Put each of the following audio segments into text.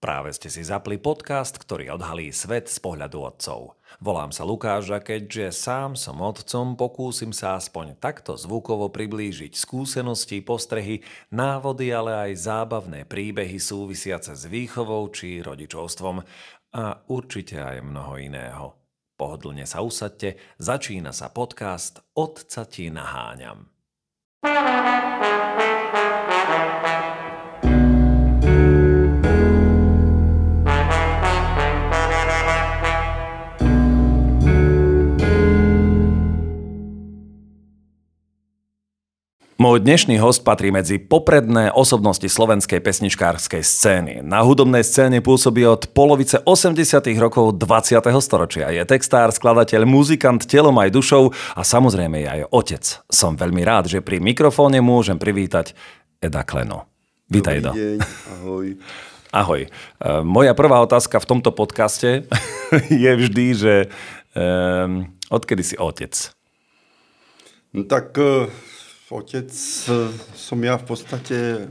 Práve ste si zapli podcast, ktorý odhalí svet z pohľadu otcov. Volám sa Lukáš a keďže sám som otcom, pokúsim sa aspoň takto zvukovo priblížiť skúsenosti, postrehy, návody, ale aj zábavné príbehy súvisiace s výchovou či rodičovstvom a určite aj mnoho iného. Pohodlne sa usadte, začína sa podcast Otca ti naháňam. Môj dnešný host patrí medzi popredné osobnosti slovenskej pesničkárskej scény. Na hudobnej scéne pôsobí od polovice 80 rokov 20. storočia. Je textár, skladateľ, muzikant telom aj dušou a samozrejme je aj otec. Som veľmi rád, že pri mikrofóne môžem privítať Eda Kleno. Vítaj, Edo. deň, ahoj. Ahoj. E, moja prvá otázka v tomto podcaste je vždy, že um, odkedy si otec? No tak uh Otec som ja v podstate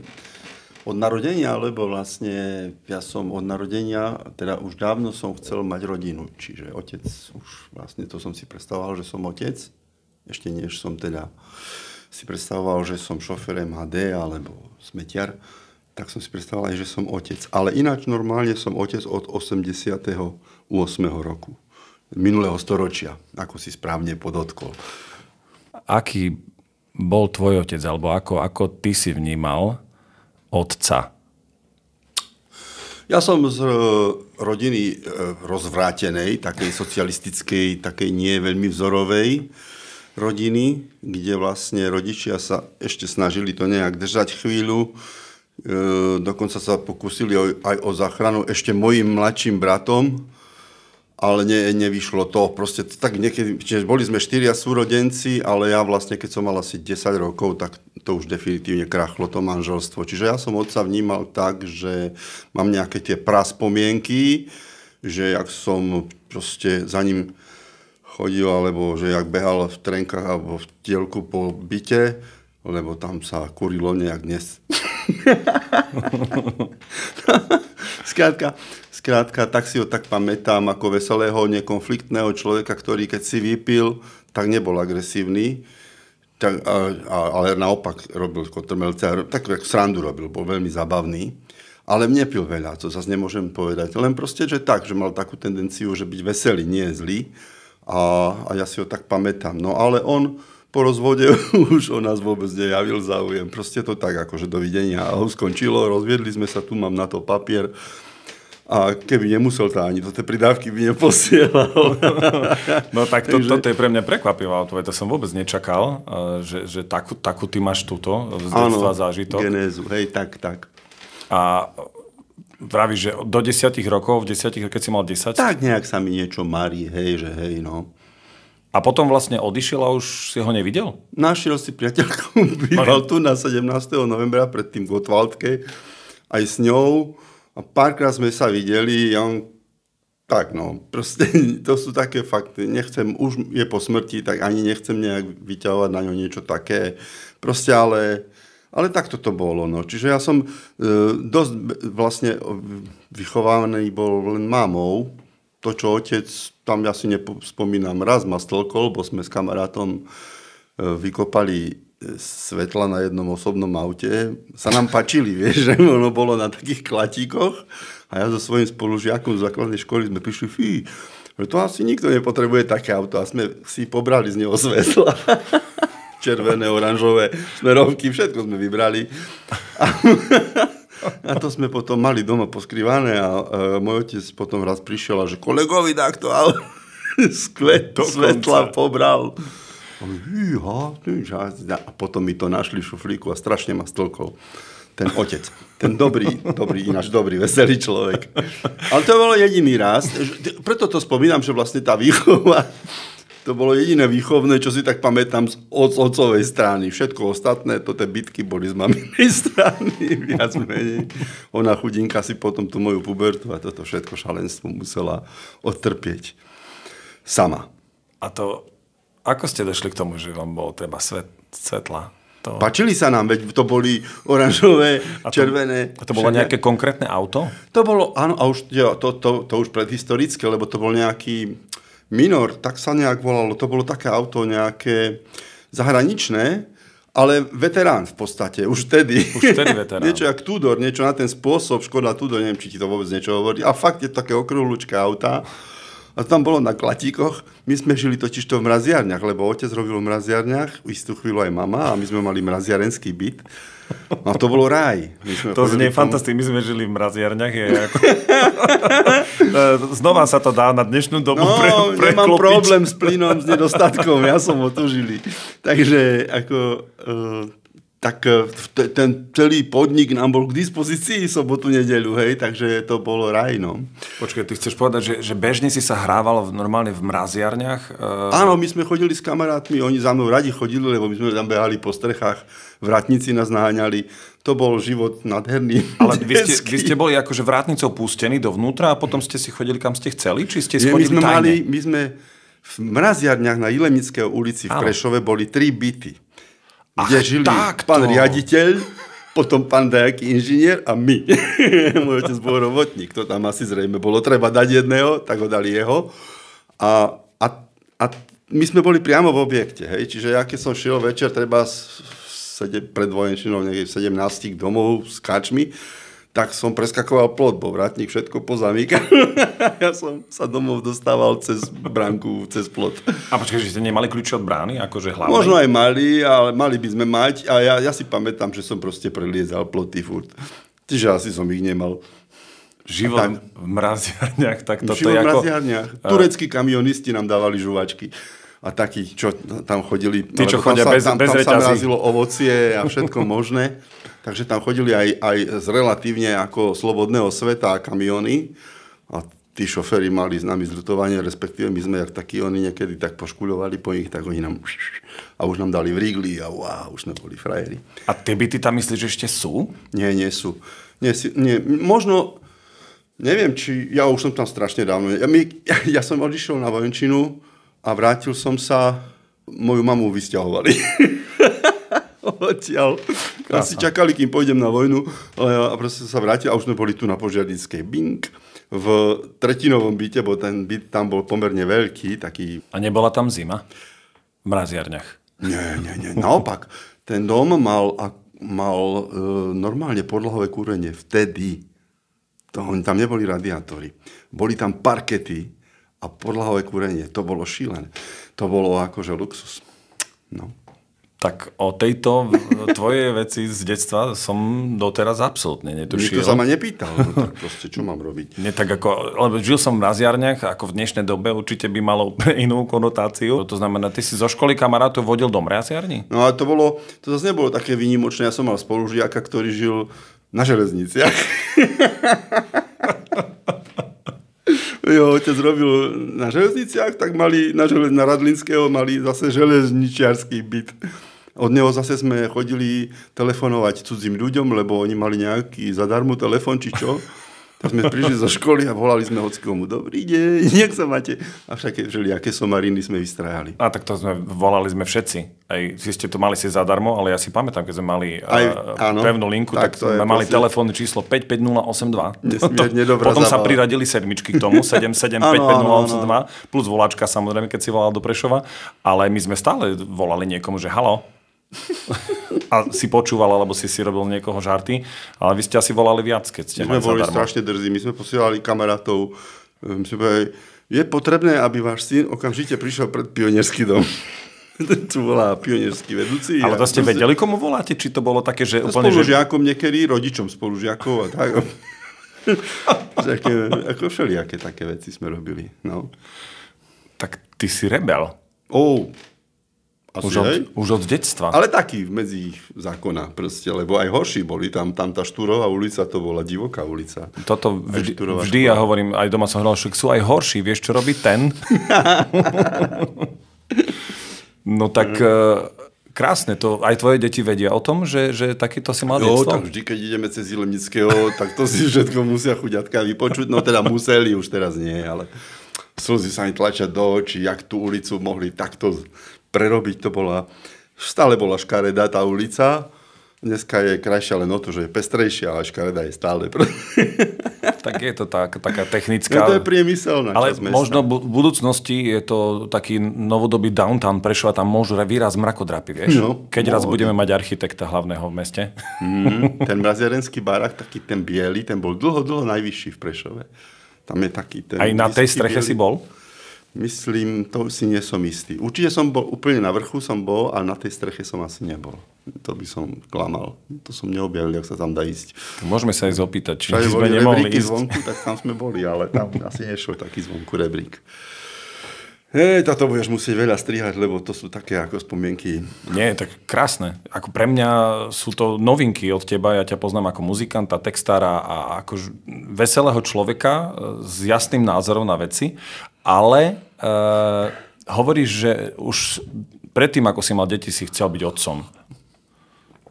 od narodenia, lebo vlastne ja som od narodenia, teda už dávno som chcel mať rodinu. Čiže otec, už vlastne to som si predstavoval, že som otec. Ešte než som teda si predstavoval, že som šofer MHD alebo smetiar, tak som si predstavoval aj, že som otec. Ale ináč normálne som otec od 88. roku minulého storočia, ako si správne podotkol. Aký bol tvoj otec, alebo ako, ako ty si vnímal otca? Ja som z rodiny e, rozvrátenej, takej socialistickej, takej nie veľmi vzorovej rodiny, kde vlastne rodičia sa ešte snažili to nejak držať chvíľu. E, dokonca sa pokúsili aj o záchranu ešte mojim mladším bratom, ale ne, nevyšlo to. Proste tak niekedy, čiže boli sme štyria súrodenci, ale ja vlastne, keď som mal asi 10 rokov, tak to už definitívne krachlo to manželstvo. Čiže ja som otca vnímal tak, že mám nejaké tie praspomienky, že jak som proste za ním chodil, alebo že jak behal v trenkách alebo v tielku po byte, lebo tam sa kurilo nejak dnes. Skrátka, skrátka, tak si ho tak pamätám ako veselého, nekonfliktného človeka, ktorý keď si vypil, tak nebol agresívny, tak, a, a, ale naopak robil kotrmelce, tak srandu robil, bol veľmi zabavný. Ale mne pil veľa, to zase nemôžem povedať. Len proste, že tak, že mal takú tendenciu, že byť veselý, nie zlý. A, a ja si ho tak pamätám. No ale on po rozvode už o nás vôbec nejavil záujem. Proste to tak, akože dovidenia. A skončilo, rozviedli sme sa, tu mám na to papier. A keby nemusel to ani do tej pridávky by neposielal. No tak to, Takže... toto je pre mňa prekvapivá odpoveď, to som vôbec nečakal, že, že takú, takú ty máš túto z detstva zážitok. genézu, hej, tak, tak. A vravíš, že do desiatich rokov, v desiatich, keď si mal 10? Tak nejak sa mi niečo marí, hej, že hej, no. A potom vlastne odišiel a už si ho nevidel? Našiel si priateľku, býval tu na 17. novembra pred tým Gotwaldke, aj s ňou. A párkrát sme sa videli a on tak no, proste to sú také fakty. Nechcem, už je po smrti, tak ani nechcem nejak vyťahovať na ňo niečo také. Proste ale, ale tak to bolo. No. Čiže ja som e, dosť vlastne vychovaný bol len mamou. To, čo otec tam ja si nespomínam, raz ma stolkol, bo sme s kamarátom e, vykopali e, svetla na jednom osobnom aute. Sa nám pačili, vieš, že ono bolo na takých klatíkoch a ja so svojím spolužiakom z základnej školy sme prišli, fí, to asi nikto nepotrebuje také auto a sme si pobrali z neho svetla. Červené, oranžové, smerovky, všetko sme vybrali. A, to sme potom mali doma poskrývané a uh, môj otec potom raz prišiel a že kolegovi takto ale skvet, svetla pobral. A potom mi to našli v šuflíku a strašne ma stolkol ten otec. Ten dobrý, dobrý, ináč dobrý, veselý človek. Ale to bolo jediný raz. Preto to spomínam, že vlastne tá výchova to bolo jediné výchovné, čo si tak pamätám z otcovej strany. Všetko ostatné, to tie bitky boli z maminej strany, viac menej. Ona chudinka si potom tú moju pubertu a toto všetko šalenstvo musela odtrpieť sama. A to, ako ste došli k tomu, že vám bolo treba svet, svetla? To... Pačili sa nám, veď to boli oranžové, a to, červené. A to bolo nejaké konkrétne auto? To bolo, áno, a už, ja, to, to, to už predhistorické, lebo to bol nejaký Minor, tak sa nejak volalo. To bolo také auto nejaké zahraničné, ale veterán v podstate, už vtedy. Už vtedy veterán. niečo jak Tudor, niečo na ten spôsob, Škoda Tudor, neviem, či ti to vôbec niečo hovorí. A fakt je to také okrúhlučké auta. A tam bolo na klatíkoch. My sme žili totiž to v mraziarniach, lebo otec robil v mraziarniach, istú chvíľu aj mama a my sme mali mraziarenský byt. A to bolo ráj. My sme to znie fantasticky, my sme žili v mraziarniach. Je ako... Znova sa to dá na dnešnú dobu no, pre, pre nemám problém s plynom, s nedostatkom, ja som otužili. Takže ako... Uh, tak e, ten celý podnik nám bol k dispozícii sobotu, nedeľu, hej, takže to bolo raj, no. Počkaj, ty chceš povedať, že, že bežne si sa hrával v, normálne v mraziarniach? Uh... Áno, my sme chodili s kamarátmi, oni za mnou radi chodili, lebo my sme tam behali po strechách, vrátnici nás naháňali. To bol život nádherný. Ale vy ste, vy ste boli akože vrátnicou pustení dovnútra a potom ste si chodili kam ste chceli? Či ste Nie, my sme tajne? mali, my sme v mraziarniach na Ilemického ulici v Prešove boli tri byty Ach, kde žili takto. pán riaditeľ, potom pán dajaký inžinier a my. Môj otec bol robotník, to tam asi zrejme bolo treba dať jedného, tak ho dali jeho. A, a, a my sme boli priamo v objekte, hej, čiže ja keď som šiel večer, treba pred vojenčinou niekde 17 domov s kačmi, tak som preskakoval plot, bo vrátnik všetko pozamýka. ja som sa domov dostával cez bránku, cez plot. A počkaj, že ste nemali kľúče od brány, akože hlavne? Možno aj mali, ale mali by sme mať. A ja, ja si pamätám, že som proste preliezal ploty furt. Čiže asi som ich nemal. Život tak, v mraziarniach, tak toto Život je v mraziarniach. Ako... Tureckí kamionisti nám dávali žuvačky a takí, čo tam chodili. Tí, čo chodia sa, bez, tam, bez tam sa mrazilo ovocie a všetko možné. Takže tam chodili aj, aj z relatívne ako slobodného sveta kamiony a tí šoféry mali s nami zrutovanie, respektíve my sme, jak takí oni niekedy tak poškuľovali po nich, tak oni nám a už nám dali v rigli a wow, už sme boli frajeri. A tie byty tam myslíš, že ešte sú? Nie, nie sú. Nie, nie, možno, neviem, či, ja už som tam strašne dávno, ja, my, ja, ja som odišiel na vojenčinu a vrátil som sa, moju mamu vysťahovali. odtiaľ. Asi čakali, kým pôjdem na vojnu a proste sa vrátil a už sme boli tu na požiarnickej Bing v tretinovom byte, bo ten byt tam bol pomerne veľký, taký... A nebola tam zima? V mraziarniach? Nie, nie, nie. Naopak, ten dom mal, mal e, normálne podlahové kúrenie vtedy. To, tam neboli radiátory. Boli tam parkety a podlahové kúrenie. To bolo šílené. To bolo akože luxus. No. Tak o tejto tvojej veci z detstva som doteraz absolútne netušil. Nikto sa ma nepýtal, no tak proste čo mám robiť. Nie, tak ako, lebo žil som v raziarniach, ako v dnešnej dobe určite by malo inú konotáciu. To znamená, ty si zo školy kamarátov vodil do mraziarni? No a to bolo, to zase nebolo také výnimočné. Ja som mal spolužiaka, ktorý žil na železniciach. jeho otec robil na železniciach, tak mali na, žele, na Radlinského mali zase železničiarský byt. Od neho zase sme chodili telefonovať cudzím ľuďom, lebo oni mali nejaký zadarmo telefon, či čo. Tak sme prišli zo školy a volali sme hockomu, dobrý deň, nech sa máte. A však aké somariny sme vystrajali. A tak to sme, volali sme všetci. Aj, si ste to mali si zadarmo, ale ja si pamätám, keď sme mali Aj, áno, pevnú linku, tak, tak sme mali telefónne číslo 55082. Nesmierne dobrá Potom sa priradili sedmičky k tomu, 7755082, plus volačka samozrejme, keď si volal do Prešova. Ale my sme stále volali niekomu, že halo, a si počúval, alebo si si robil niekoho žarty, ale vy ste asi volali viac, keď ste My sme boli zadarmo. strašne drzí, my sme posielali kamarátov, my sme povedali, je potrebné, aby váš syn okamžite prišiel pred pionierský dom. tu volá pionierský vedúci. Ale to ste vedeli, komu voláte? Či to bolo také, že úplne... Spolužiakom že... niekedy, rodičom spolužiakov a tak. Také, ako všelijaké také veci sme robili. No. Tak ty si rebel. Oh, asi, už, od, už od detstva. Ale taký medzi zákona proste, lebo aj horší boli. Tam, tam tá Štúrová ulica, to bola divoká ulica. Toto vždy, vždy ja hovorím, aj doma som hral, že sú aj horší. Vieš, čo robí ten? no tak mm. krásne, to aj tvoje deti vedia o tom, že, že takýto si mal Jo, tak vždy, keď ideme cez Ilemnického, tak to si všetko musia chuďatka vypočuť. No teda museli, už teraz nie, ale slzy sa mi tlačia do očí, jak tú ulicu mohli takto prerobiť. To bola Stále bola škaredá tá ulica. Dneska je krajšia len o to, že je pestrejšia, ale škareda je stále. tak je to tak, taká technická... No to je priemyselná Ale možno v budúcnosti je to taký novodobý downtown Prešova, tam môžu výraz mrakodrapy, vieš? No, Keď raz budeme mať architekta hlavného v meste. Mm, ten mraziarenský barak, taký ten biely, ten bol dlho, dlho najvyšší v Prešove. Tam je taký ten... Aj na tej streche biely. si bol? Myslím, to si nie som istý. Určite som bol úplne na vrchu som bol a na tej streche som asi nebol. To by som klamal. To som neobjavil, jak sa tam dá ísť. Môžeme sa aj zopýtať, či sme nemohli ísť. zvonku, tak tam sme boli, ale tam asi nešiel taký zvonku rebrík. Hej, táto budeš musieť veľa strihať, lebo to sú také ako spomienky. Nie, tak krásne. Ako pre mňa sú to novinky od teba. Ja ťa poznám ako muzikanta, textára a ako veselého človeka e, s jasným názorom na veci. Ale uh, hovoríš, že už predtým, ako si mal deti, si chcel byť otcom.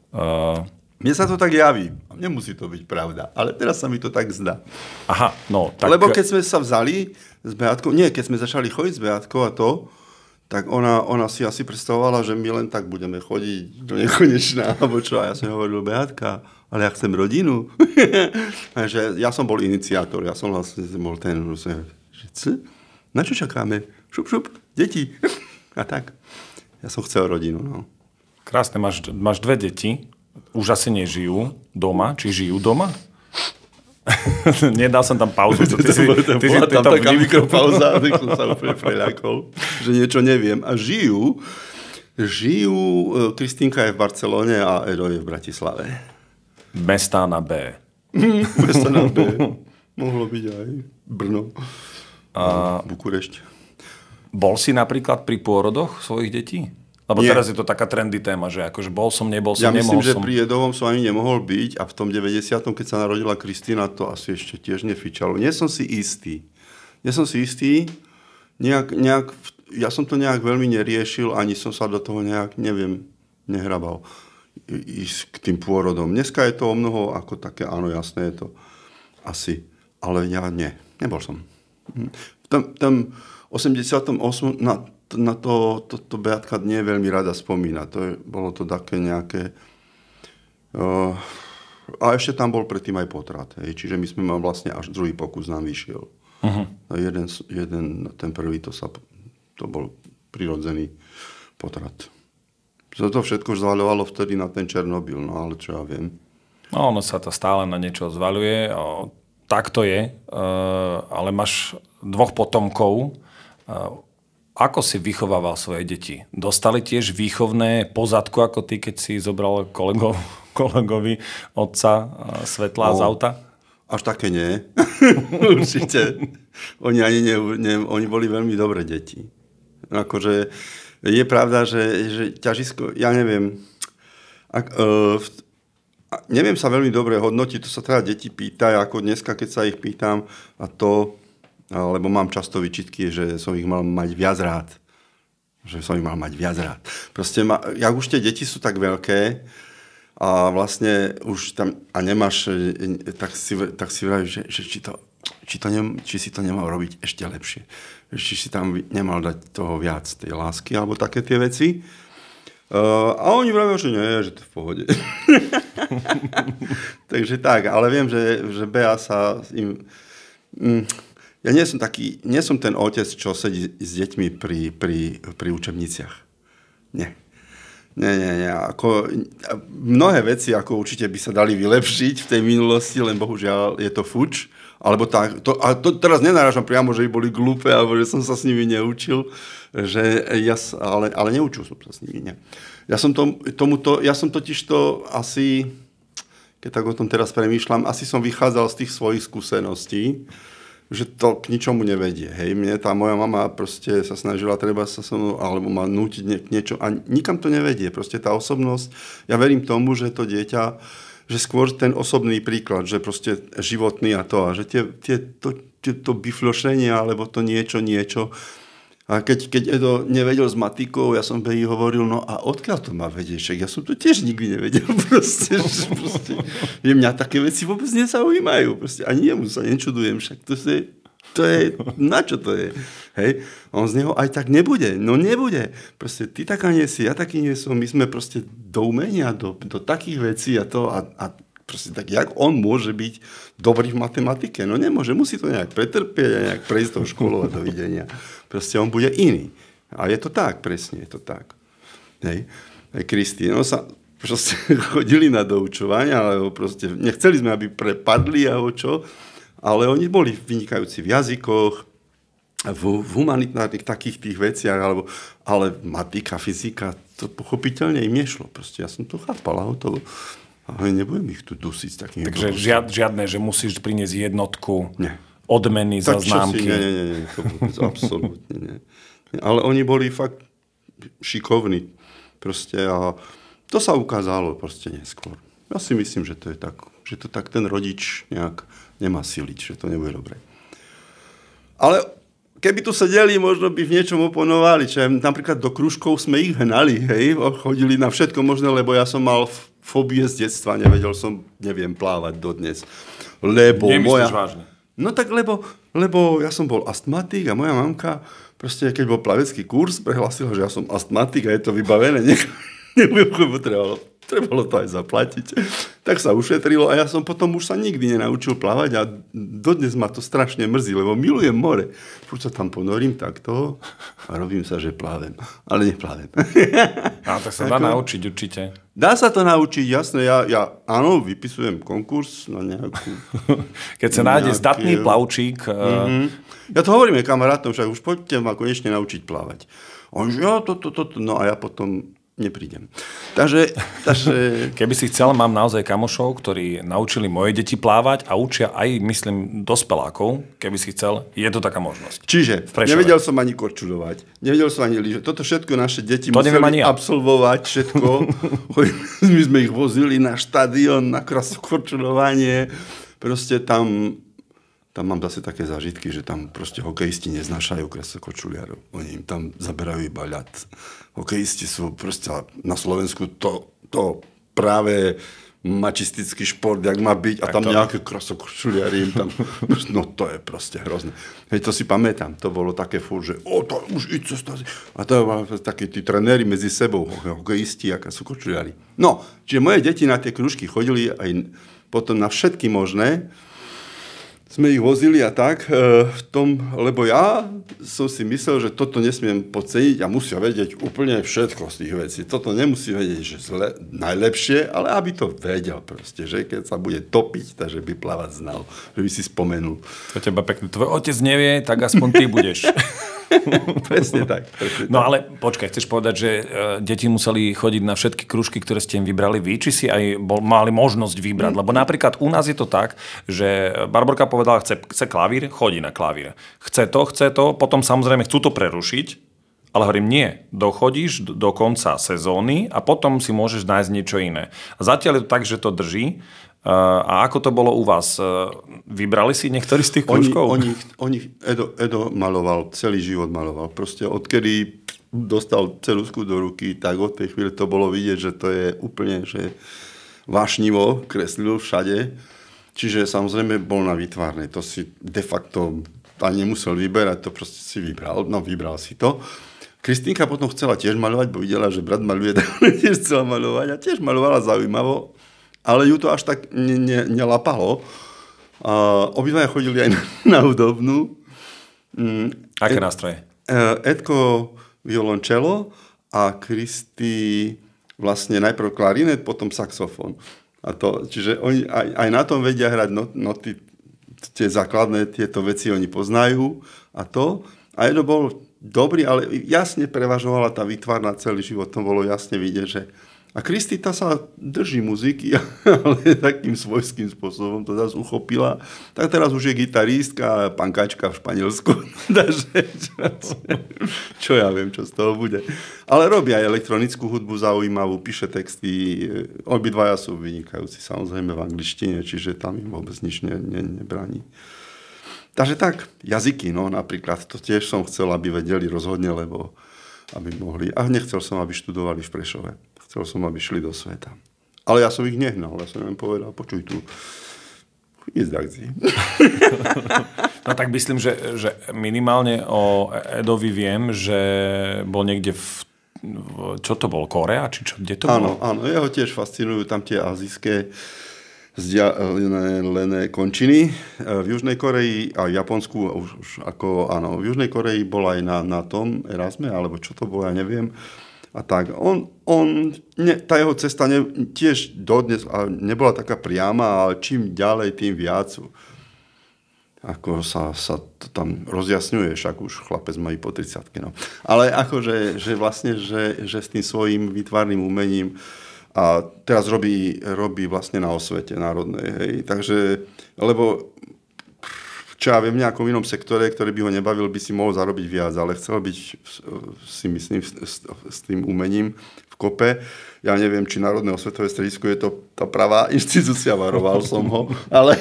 Uh, mne sa to tak javí. Nemusí to byť pravda, ale teraz sa mi to tak zdá. Aha, no tak... Lebo keď sme sa vzali s Beatkou, nie, keď sme začali chodiť s Beatkou a to, tak ona, ona si asi predstavovala, že my len tak budeme chodiť do nekonečná, alebo čo. A ja som hovoril, Beatka, ale ja chcem rodinu. že ja som bol iniciátor, ja som vlastne bol ten, že, že na čo čakáme? Šup, šup, deti. A tak. Ja som chcel rodinu, no. Krásne, máš, máš dve deti, už asi nežijú doma, či žijú doma? Nedal som tam pauzu. To, ty si, ty si, tam taká mikropauza, som sa úplne preľakol, že niečo neviem. A žijú, žijú, e, Kristýnka je v Barcelone a Edo je v Bratislave. Mestá na B. Mestá na B. Mohlo byť aj Brno. A... Bukurešť. Bol si napríklad pri pôrodoch svojich detí? Lebo Nie. teraz je to taká trendy téma, že akože bol som, nebol som, ja nemohol myslím, som. že pri Jedovom som ani nemohol byť a v tom 90. keď sa narodila Kristina, to asi ešte tiež nefičalo. Nie som si istý. Nie som si istý. Nejak, nejak, ja som to nejak veľmi neriešil, ani som sa do toho nejak, neviem, nehrabal ísť k tým pôrodom. Dneska je to o mnoho ako také, áno, jasné je to asi. Ale ja nie, nebol som. V tom, tom 88. Na, na to, to, to Beatka nie veľmi rada spomína. To je, bolo to také nejaké... Uh, a ešte tam bol predtým aj potrat. Hej. Čiže my sme mali vlastne až druhý pokus nám vyšiel. Uh-huh. Jeden, jeden, ten prvý to, sa, to bol prirodzený potrat. Za to všetko zvaľovalo vtedy na ten Černobyl, no ale čo ja viem. No, ono sa to stále na niečo zvaľuje. O, tak to je, uh, ale máš dvoch potomkov. Uh, ako si vychovával svoje deti? Dostali tiež výchovné pozadku ako ty, keď si zobral kolegov, kolegovi otca svetla no, z auta? Až také nie. Určite. Oni, ani ne, ne, oni boli veľmi dobré deti. Akože je pravda, že, že ťažisko, ja neviem, ak, uh, neviem sa veľmi dobre hodnotiť, to sa teda deti pýtajú, ako dneska, keď sa ich pýtam, a to lebo mám často vyčitky, že som ich mal mať viac rád. Že som ich mal mať viac rád. Proste, ma, jak už tie deti sú tak veľké, a vlastne už tam, a nemáš, e, tak si, tak si vravíš, že, že či, to, či, to ne, či si to nemal robiť ešte lepšie. Či si tam nemal dať toho viac, tej lásky, alebo také tie veci. Uh, a oni vravia, že nie, že to v pohode. Takže tak, ale viem, že, že Bea sa im... Mm, ja nie som taký, nie som ten otec, čo sedí s deťmi pri, pri, pri učebniciach. Nie. Nie, nie, nie. Ako, mnohé veci ako určite by sa dali vylepšiť v tej minulosti, len bohužiaľ je to fuč. Alebo tak, to, a to teraz nenarážam priamo, že boli glúpe, alebo že som sa s nimi neučil, že ja, ale, ale neučil som sa s nimi. Nie. Ja som, to, tomuto, ja som totiž to asi, keď tak o tom teraz premýšľam, asi som vychádzal z tých svojich skúseností, že to k ničomu nevedie. Hej, mne tá moja mama proste sa snažila treba sa so mnou, alebo ma nútiť nie, niečo a nikam to nevedie. Proste tá osobnosť, ja verím tomu, že to dieťa, že skôr ten osobný príklad, že proste životný a to, a že tie, tie, to, tie, to biflošenie, alebo to niečo, niečo, a keď, keď Edo nevedel s matikou, ja som jej hovoril, no a odkiaľ to má vedieť? Ja som to tiež nikdy nevedel. Proste, proste, že mňa také veci vôbec nezaujímajú. Proste, ani jemu sa nečudujem. Však to je To je, na čo to je? Hej, on z neho aj tak nebude. No nebude. Proste ty taká nie si, ja taký nie som. My sme proste do umenia, do, do takých vecí a to a, a proste tak, jak on môže byť dobrý v matematike? No nemôže, musí to nejak pretrpieť a nejak prejsť tou školou a dovidenia. Proste on bude iný. A je to tak, presne je to tak. Hej. Aj Kristi, no sa proste chodili na doučovanie, alebo proste nechceli sme, aby prepadli a čo, ale oni boli vynikajúci v jazykoch, v, v humanitárnych takých tých veciach, alebo, ale matika, fyzika, to pochopiteľne im nešlo. Proste ja som to chápal a hotovo. Ale nebudem ich tu dusiť takým. Takže žiad, žiadne, že musíš priniesť jednotku, nie. odmeny tak, za známky. nie, nie, nie, nie, to vôbec, absolútne nie. Ale oni boli fakt šikovní. Proste a to sa ukázalo proste neskôr. Ja si myslím, že to je tak, že to tak ten rodič nejak nemá siliť, že to nebude dobre. Ale keby tu sedeli, možno by v niečom oponovali. Čiže napríklad do kružkov sme ich hnali, hej, chodili na všetko možné, lebo ja som mal fóbie z detstva, nevedel som, neviem, plávať dodnes. Lebo Nemyslíš moja... vážne? No tak lebo, lebo ja som bol astmatik a moja mamka, proste keď bol plavecký kurz, prehlasila, že ja som astmatik a je to vybavené. Nebudem potrebovalo trebalo to aj zaplatiť. Tak sa ušetrilo a ja som potom už sa nikdy nenaučil plávať a dodnes ma to strašne mrzí, lebo milujem more. Furt sa tam ponorím takto a robím sa, že plávem. Ale neplávem. A tak sa dá Ako... naučiť určite. Dá sa to naučiť, jasné. Ja, ja áno, vypisujem konkurs na nejakú... Keď sa nájde nejaký... zdatný plavčík... Mm-hmm. Ja to hovorím aj kamarátom, však už poďte ma konečne naučiť plávať. On že ja, toto, toto, to, no a ja potom neprídem. Takže, takže... Keby si chcel, mám naozaj kamošov, ktorí naučili moje deti plávať a učia aj, myslím, dospelákov, keby si chcel, je to taká možnosť. Čiže nevedel som ani korčulovať, nevedel som ani lyže. Toto všetko naše deti to museli ja. absolvovať, všetko. My sme ich vozili na štadión, na korčulovanie. Proste tam tam mám zase také zážitky, že tam proste hokejisti neznášajú krasokočuliarov. Oni im tam zaberajú iba ľad. Hokejisti sú proste na Slovensku to, to práve mačistický šport, jak má byť, a tam to... nejaké krasokočuliari im tam, no to je proste hrozné. Hej, to si pamätám, to bolo také furt, že o, to už ide cesta. A to boli takí tí trenéri medzi sebou, hokejisti a krasokočuliari. No, čiže moje deti na tie kružky chodili aj potom na všetky možné, sme ich vozili a tak, e, v tom, lebo ja som si myslel, že toto nesmiem podceniť a musia vedieť úplne všetko z tých vecí. Toto nemusí vedieť, že zle, najlepšie, ale aby to vedel proste, že keď sa bude topiť, takže by plávať znal, že by si spomenul. To teba pekne. Tvoj otec nevie, tak aspoň ty budeš. presne tak. Presne no tak. ale počkaj, chceš povedať, že uh, deti museli chodiť na všetky kružky, ktoré ste im vybrali vy, či si aj bol, mali možnosť vybrať? Mm. Lebo napríklad u nás je to tak, že Barborka povedala, chce, chce klavír, chodí na klavír. Chce to, chce to, potom samozrejme chcú to prerušiť, ale hovorím, nie. Dochodíš do konca sezóny a potom si môžeš nájsť niečo iné. A zatiaľ je to tak, že to drží. A ako to bolo u vás? Vybrali si niektorý z tých kružkov? Oni, oni, oni Edo, Edo maloval, celý život maloval. Proste odkedy dostal celúsku do ruky, tak od tej chvíle to bolo vidieť, že to je úplne, že vášnivo kreslil všade. Čiže samozrejme bol na výtvarnej. To si de facto ani nemusel vyberať, to proste si vybral. No, vybral si to. Kristýnka potom chcela tiež malovať, bo videla, že brat maluje, tak tiež chcela malovať a tiež malovala zaujímavo ale ju to až tak ne, ne, nelapalo. Uh, obidvaja chodili aj na, na hudobnú. Mm, Aké Ed, nástroje? Uh, Edko violončelo a Kristy vlastne najprv klarinet, potom saxofón. A to, čiže oni aj, aj na tom vedia hrať not, noty, tie základné tieto veci oni poznajú a to. A jedno bol dobrý, ale jasne prevažovala tá výtvar na celý život. To bolo jasne vidieť, že a Kristita sa drží muziky, ale takým svojským spôsobom to zase uchopila. Tak teraz už je gitaristka pankačka v Španielsku. Čo ja viem, čo z toho bude. Ale robí aj elektronickú hudbu zaujímavú, píše texty. Obidvaja sú vynikajúci samozrejme v angličtine, čiže tam im vôbec nič ne, ne, nebraní. Takže tak, jazyky, no napríklad, to tiež som chcel, aby vedeli rozhodne, lebo aby mohli. A nechcel som, aby študovali v Prešove. Chcel som, aby šli do sveta. Ale ja som ich nehnal, ja som im povedal, počuj tu, ísť no tak myslím, že, že minimálne o Edovi viem, že bol niekde v čo to bol, Korea? Či čo, kde to áno, bolo? Áno, jeho tiež fascinujú tam tie azijské vzdialené končiny. E, v Južnej Koreji a v Japonsku už, už ako, áno, v Južnej Koreji bol aj na, na tom Erasme, alebo čo to bolo, ja neviem. A tak, on, on ne, tá jeho cesta ne, tiež dodnes nebola taká priama, ale čím ďalej, tým viac ako sa, sa to tam rozjasňuje, však už chlapec i po 30 no. Ale akože, že vlastne, že, že s tým svojím výtvarným umením a teraz robí, robí vlastne na osvete národnej, hej. Takže, lebo čo ja viem, v nejakom inom sektore, ktorý by ho nebavil, by si mohol zarobiť viac, ale chcel byť, si myslím, s, s tým umením v kope ja neviem, či Národné osvetové stredisko je to tá pravá inštitúcia, varoval som ho, ale...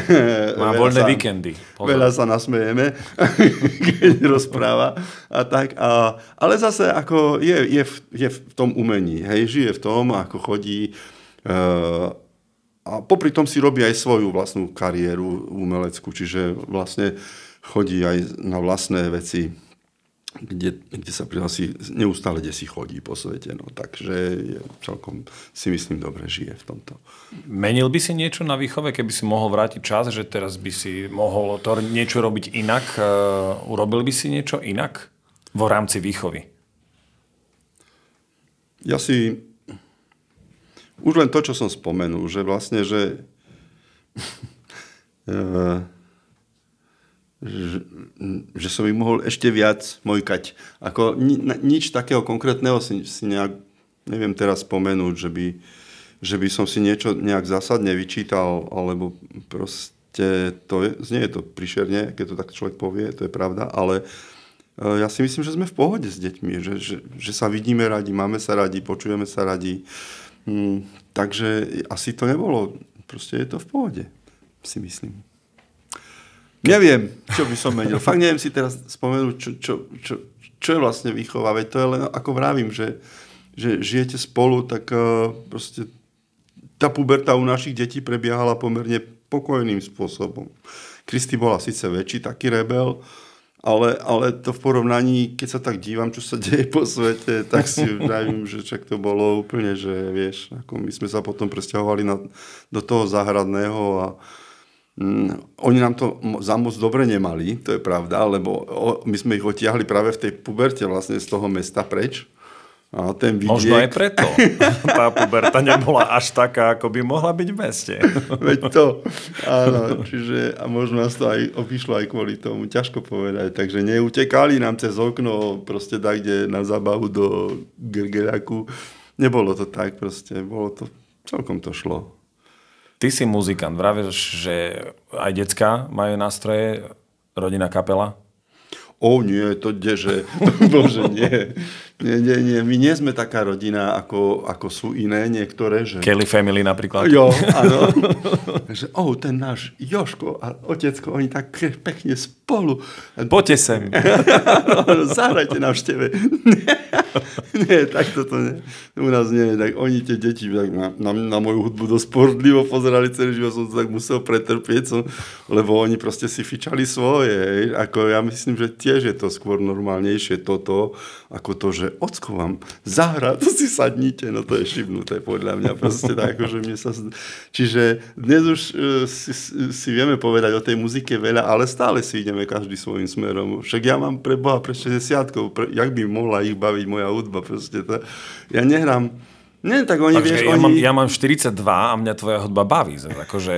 Má voľné sa, víkendy. Pozor. Veľa sa nasmejeme, keď rozpráva. A tak, a, ale zase ako je, je, v, je v tom umení, hej, žije v tom, ako chodí uh, a popri tom si robí aj svoju vlastnú kariéru umeleckú, čiže vlastne chodí aj na vlastné veci kde, kde sa prihlasí, neustále kde si chodí po svete. No, takže je, celkom si myslím dobre žije v tomto. Menil by si niečo na výchove, keby si mohol vrátiť čas, že teraz by si mohol to niečo robiť inak? Uh, urobil by si niečo inak vo rámci výchovy? Ja si už len to, čo som spomenul, že vlastne, že uh, že, že som ich mohol ešte viac mojkať. Ako ni, nič takého konkrétneho si, si nejak, neviem teraz spomenúť, že by, že by som si niečo nejak zásadne vyčítal, alebo proste to je, znie je to prišerne, keď to tak človek povie, to je pravda, ale e, ja si myslím, že sme v pohode s deťmi, že, že, že sa vidíme radi, máme sa radi, počujeme sa radi. Hmm, takže asi to nebolo, proste je to v pohode, si myslím. Neviem, čo by som menil. Fakt neviem si teraz spomenúť, čo, čo, čo, čo je vlastne výchova. Veď to je len, ako vravím, že, že žijete spolu, tak uh, proste tá puberta u našich detí prebiehala pomerne pokojným spôsobom. Kristy bola síce väčší, taký rebel, ale, ale to v porovnaní, keď sa tak dívam, čo sa deje po svete, tak si vravím, že čak to bolo úplne, že vieš, ako my sme sa potom presťahovali na, do toho záhradného a, Mm, oni nám to za moc dobre nemali, to je pravda, lebo my sme ich otiahli práve v tej puberte vlastne z toho mesta preč. A ten vidiek... Možno aj preto. Tá puberta nebola až taká, ako by mohla byť v meste. Veď to, áno, čiže a možno nás to aj obišlo aj kvôli tomu, ťažko povedať. Takže neutekali nám cez okno proste tak, kde na zábavu do Gergeraku. Nebolo to tak proste, bolo to, celkom to šlo. Ty si muzikant, vravíš, že aj decka majú nástroje, rodina kapela? O nie, to kdeže, bože nie. Nie, nie, nie, my nie sme taká rodina, ako, ako sú iné niektoré. Že... Kelly Family napríklad. Jo, áno. že, oh, ten náš Joško a otecko, oni tak pekne spolu. Poďte sem. Zahrajte na všteve. nie, tak toto nie. U nás nie. Tak oni tie deti tak na, na, na moju hudbu dosť pohodlivo pozerali celý život, som to tak musel pretrpieť, som, lebo oni proste si fičali svoje. Ako ja myslím, že tiež je to skôr normálnejšie toto, ako to, že ocko vám zahra, to si sadnite, no to je šibnuté podľa mňa. Proste tak, že mne sa... Čiže dnes už uh, si, si vieme povedať o tej muzike veľa, ale stále si ideme každý svojim smerom. Však ja mám pre Boha pre 60 pre, jak by mohla ich baviť moja hudba, proste to, ja nehrám, nie, tak oni, Takže vieš, ja, oni... mám, ja mám 42 a mňa tvoja hudba baví. Akože,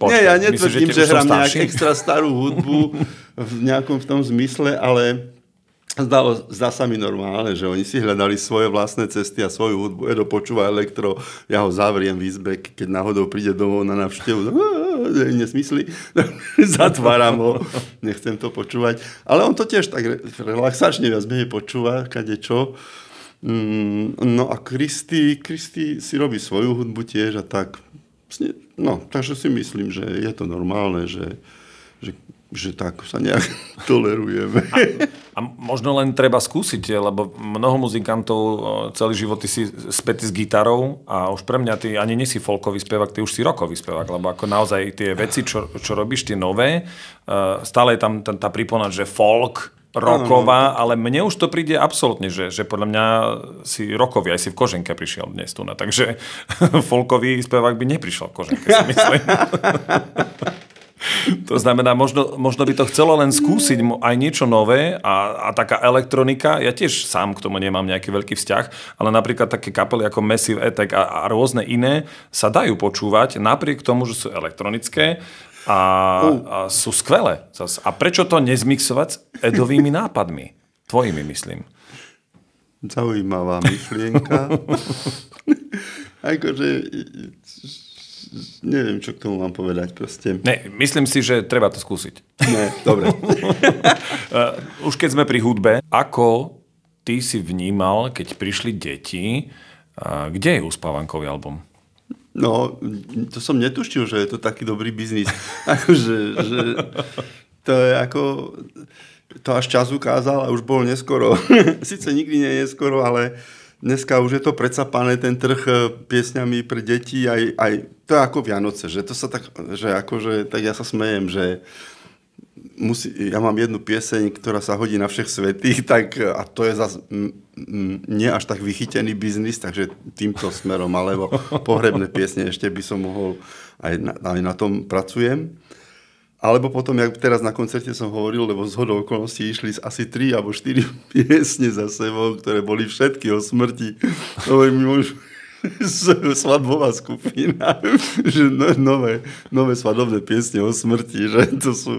počkej, Nie, ja netvrdím, že, že hrám nejak extra starú hudbu v nejakom v tom zmysle, ale Zdalo, zdá sa mi normálne, že oni si hľadali svoje vlastné cesty a svoju hudbu. Edo počúva elektro, ja ho zavriem v izbe, keď náhodou príde domov na návštevu, nesmysly, zatváram ho, nechcem to počúvať. Ale on to tiež tak relaxačne viac menej počúva, kade čo. Mm, no a Kristy, Kristy si robí svoju hudbu tiež a tak. No, takže si myslím, že je to normálne, že, že, že tak sa nejak tolerujeme. A, a možno len treba skúsiť, lebo mnoho muzikantov celý život ty si spätý s gitarou a už pre mňa ty ani nesi folkový spevák, ty už si rokový spevák, lebo ako naozaj tie veci, čo, čo robíš, tie nové, stále je tam tá, tá pripona, že folk, roková, ale mne už to príde absolútne, že, že podľa mňa si rokový, aj si v koženke prišiel dnes tu. Takže folkový spevák by neprišiel v koženke, si myslím. To znamená, možno, možno by to chcelo len skúsiť aj niečo nové a, a taká elektronika, ja tiež sám k tomu nemám nejaký veľký vzťah, ale napríklad také kapely ako Massive Attack a, a rôzne iné sa dajú počúvať napriek tomu, že sú elektronické a, a sú skvelé. A prečo to nezmixovať s edovými nápadmi? Tvojimi, myslím. Zaujímavá myšlienka. akože neviem, čo k tomu mám povedať proste. Ne, myslím si, že treba to skúsiť. Ne, dobre. Už keď sme pri hudbe, ako ty si vnímal, keď prišli deti, kde je uspávankový album? No, to som netušil, že je to taký dobrý biznis. akože, že to je ako... To až čas ukázal a už bol neskoro. Sice nikdy nie je neskoro, ale dneska už je to predsapané ten trh e, piesňami pre deti. Aj, aj, to je ako Vianoce, že to sa tak, že akože, tak ja sa smejem, že musí, ja mám jednu pieseň, ktorá sa hodí na všech svetých, tak, a to je zase nie až tak vychytený biznis, takže týmto smerom, alebo pohrebné piesne ešte by som mohol, aj na, aj na tom pracujem. Alebo potom, jak teraz na koncerte som hovoril, lebo z hodou okolností išli asi tri alebo štyri piesne za sebou, ktoré boli všetky o smrti. Hovorím, môžu, svadbová skupina, že no, nové, nové svadobné piesne o smrti, že to sú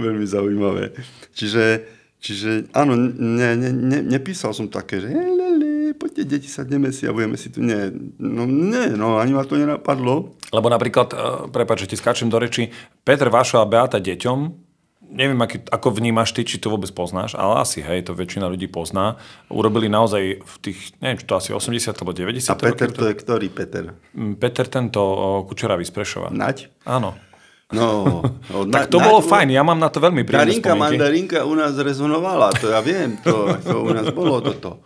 veľmi zaujímavé. Čiže, čiže áno, ne, ne, ne, nepísal som také, že lele, poďte deti, sadneme si a budeme si tu, nie, no nie, no ani ma to nenapadlo. Lebo napríklad, uh, prepáč, že ti skáčem do reči, Peter Vašo a Beata deťom neviem, aký, ako vnímaš ty, či to vôbec poznáš, ale asi, hej, to väčšina ľudí pozná. Urobili naozaj v tých, neviem, čo to asi 80 alebo 90 A Peter roky, to je ktorý Peter? Mm, Peter tento Kučeravý z Prešova. Nať? Áno. No, no tak to bolo fajn, ja mám na to veľmi príjemné Darinka mandarinka u nás rezonovala, to ja viem, to, to u nás bolo toto.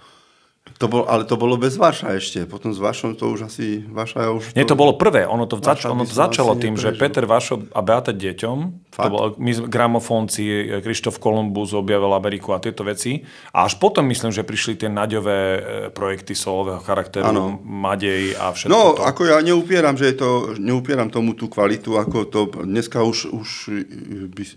To bol, ale to bolo bez Vaša ešte. Potom s Vašom to už asi... Vaša už to... Nie, to bolo prvé. Ono to, zač- ono to začalo tým, že Peter Vašo a Beata deťom, Fakt? to bol, my gramofónci, Krištof Kolumbus objavil Ameriku a tieto veci. A až potom myslím, že prišli tie naďové e, projekty solového charakteru, ano. Madej a všetko No, to. ako ja neupieram, že je to, neupieram tomu tú kvalitu, ako to dneska už, už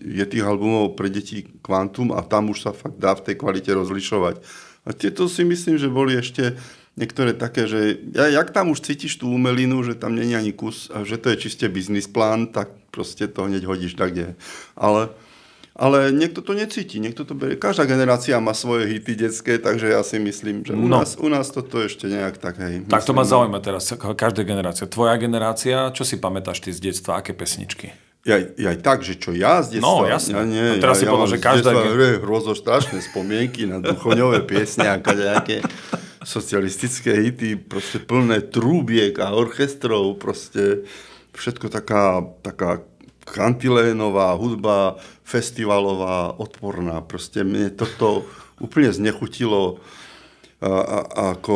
je tých albumov pre deti kvantum a tam už sa fakt dá v tej kvalite rozlišovať a tieto si myslím, že boli ešte niektoré také, že ja, jak tam už cítiš tú umelinu, že tam není ani kus a že to je čiste biznis plán, tak proste to hneď hodíš tak, kde. Ale, ale niekto to necíti, niekto to berie. Každá generácia má svoje hity detské, takže ja si myslím, že u, no. nás, u nás toto ešte nejak tak, hej. Tak to ma zaujíma teraz, každá generácia. Tvoja generácia, čo si pamätáš ty z detstva, aké pesničky? Ja, ja aj tak, že čo ja z detstva... No, jasne. Ja, nie, a teraz ja, si ja povedal, že každá... Detstva, hrozo strašné spomienky na duchoňové piesne a nejaké socialistické hity, proste plné trúbiek a orchestrov, proste všetko taká, taká kantilénová hudba, festivalová, odporná. Proste mne toto úplne znechutilo a, a, ako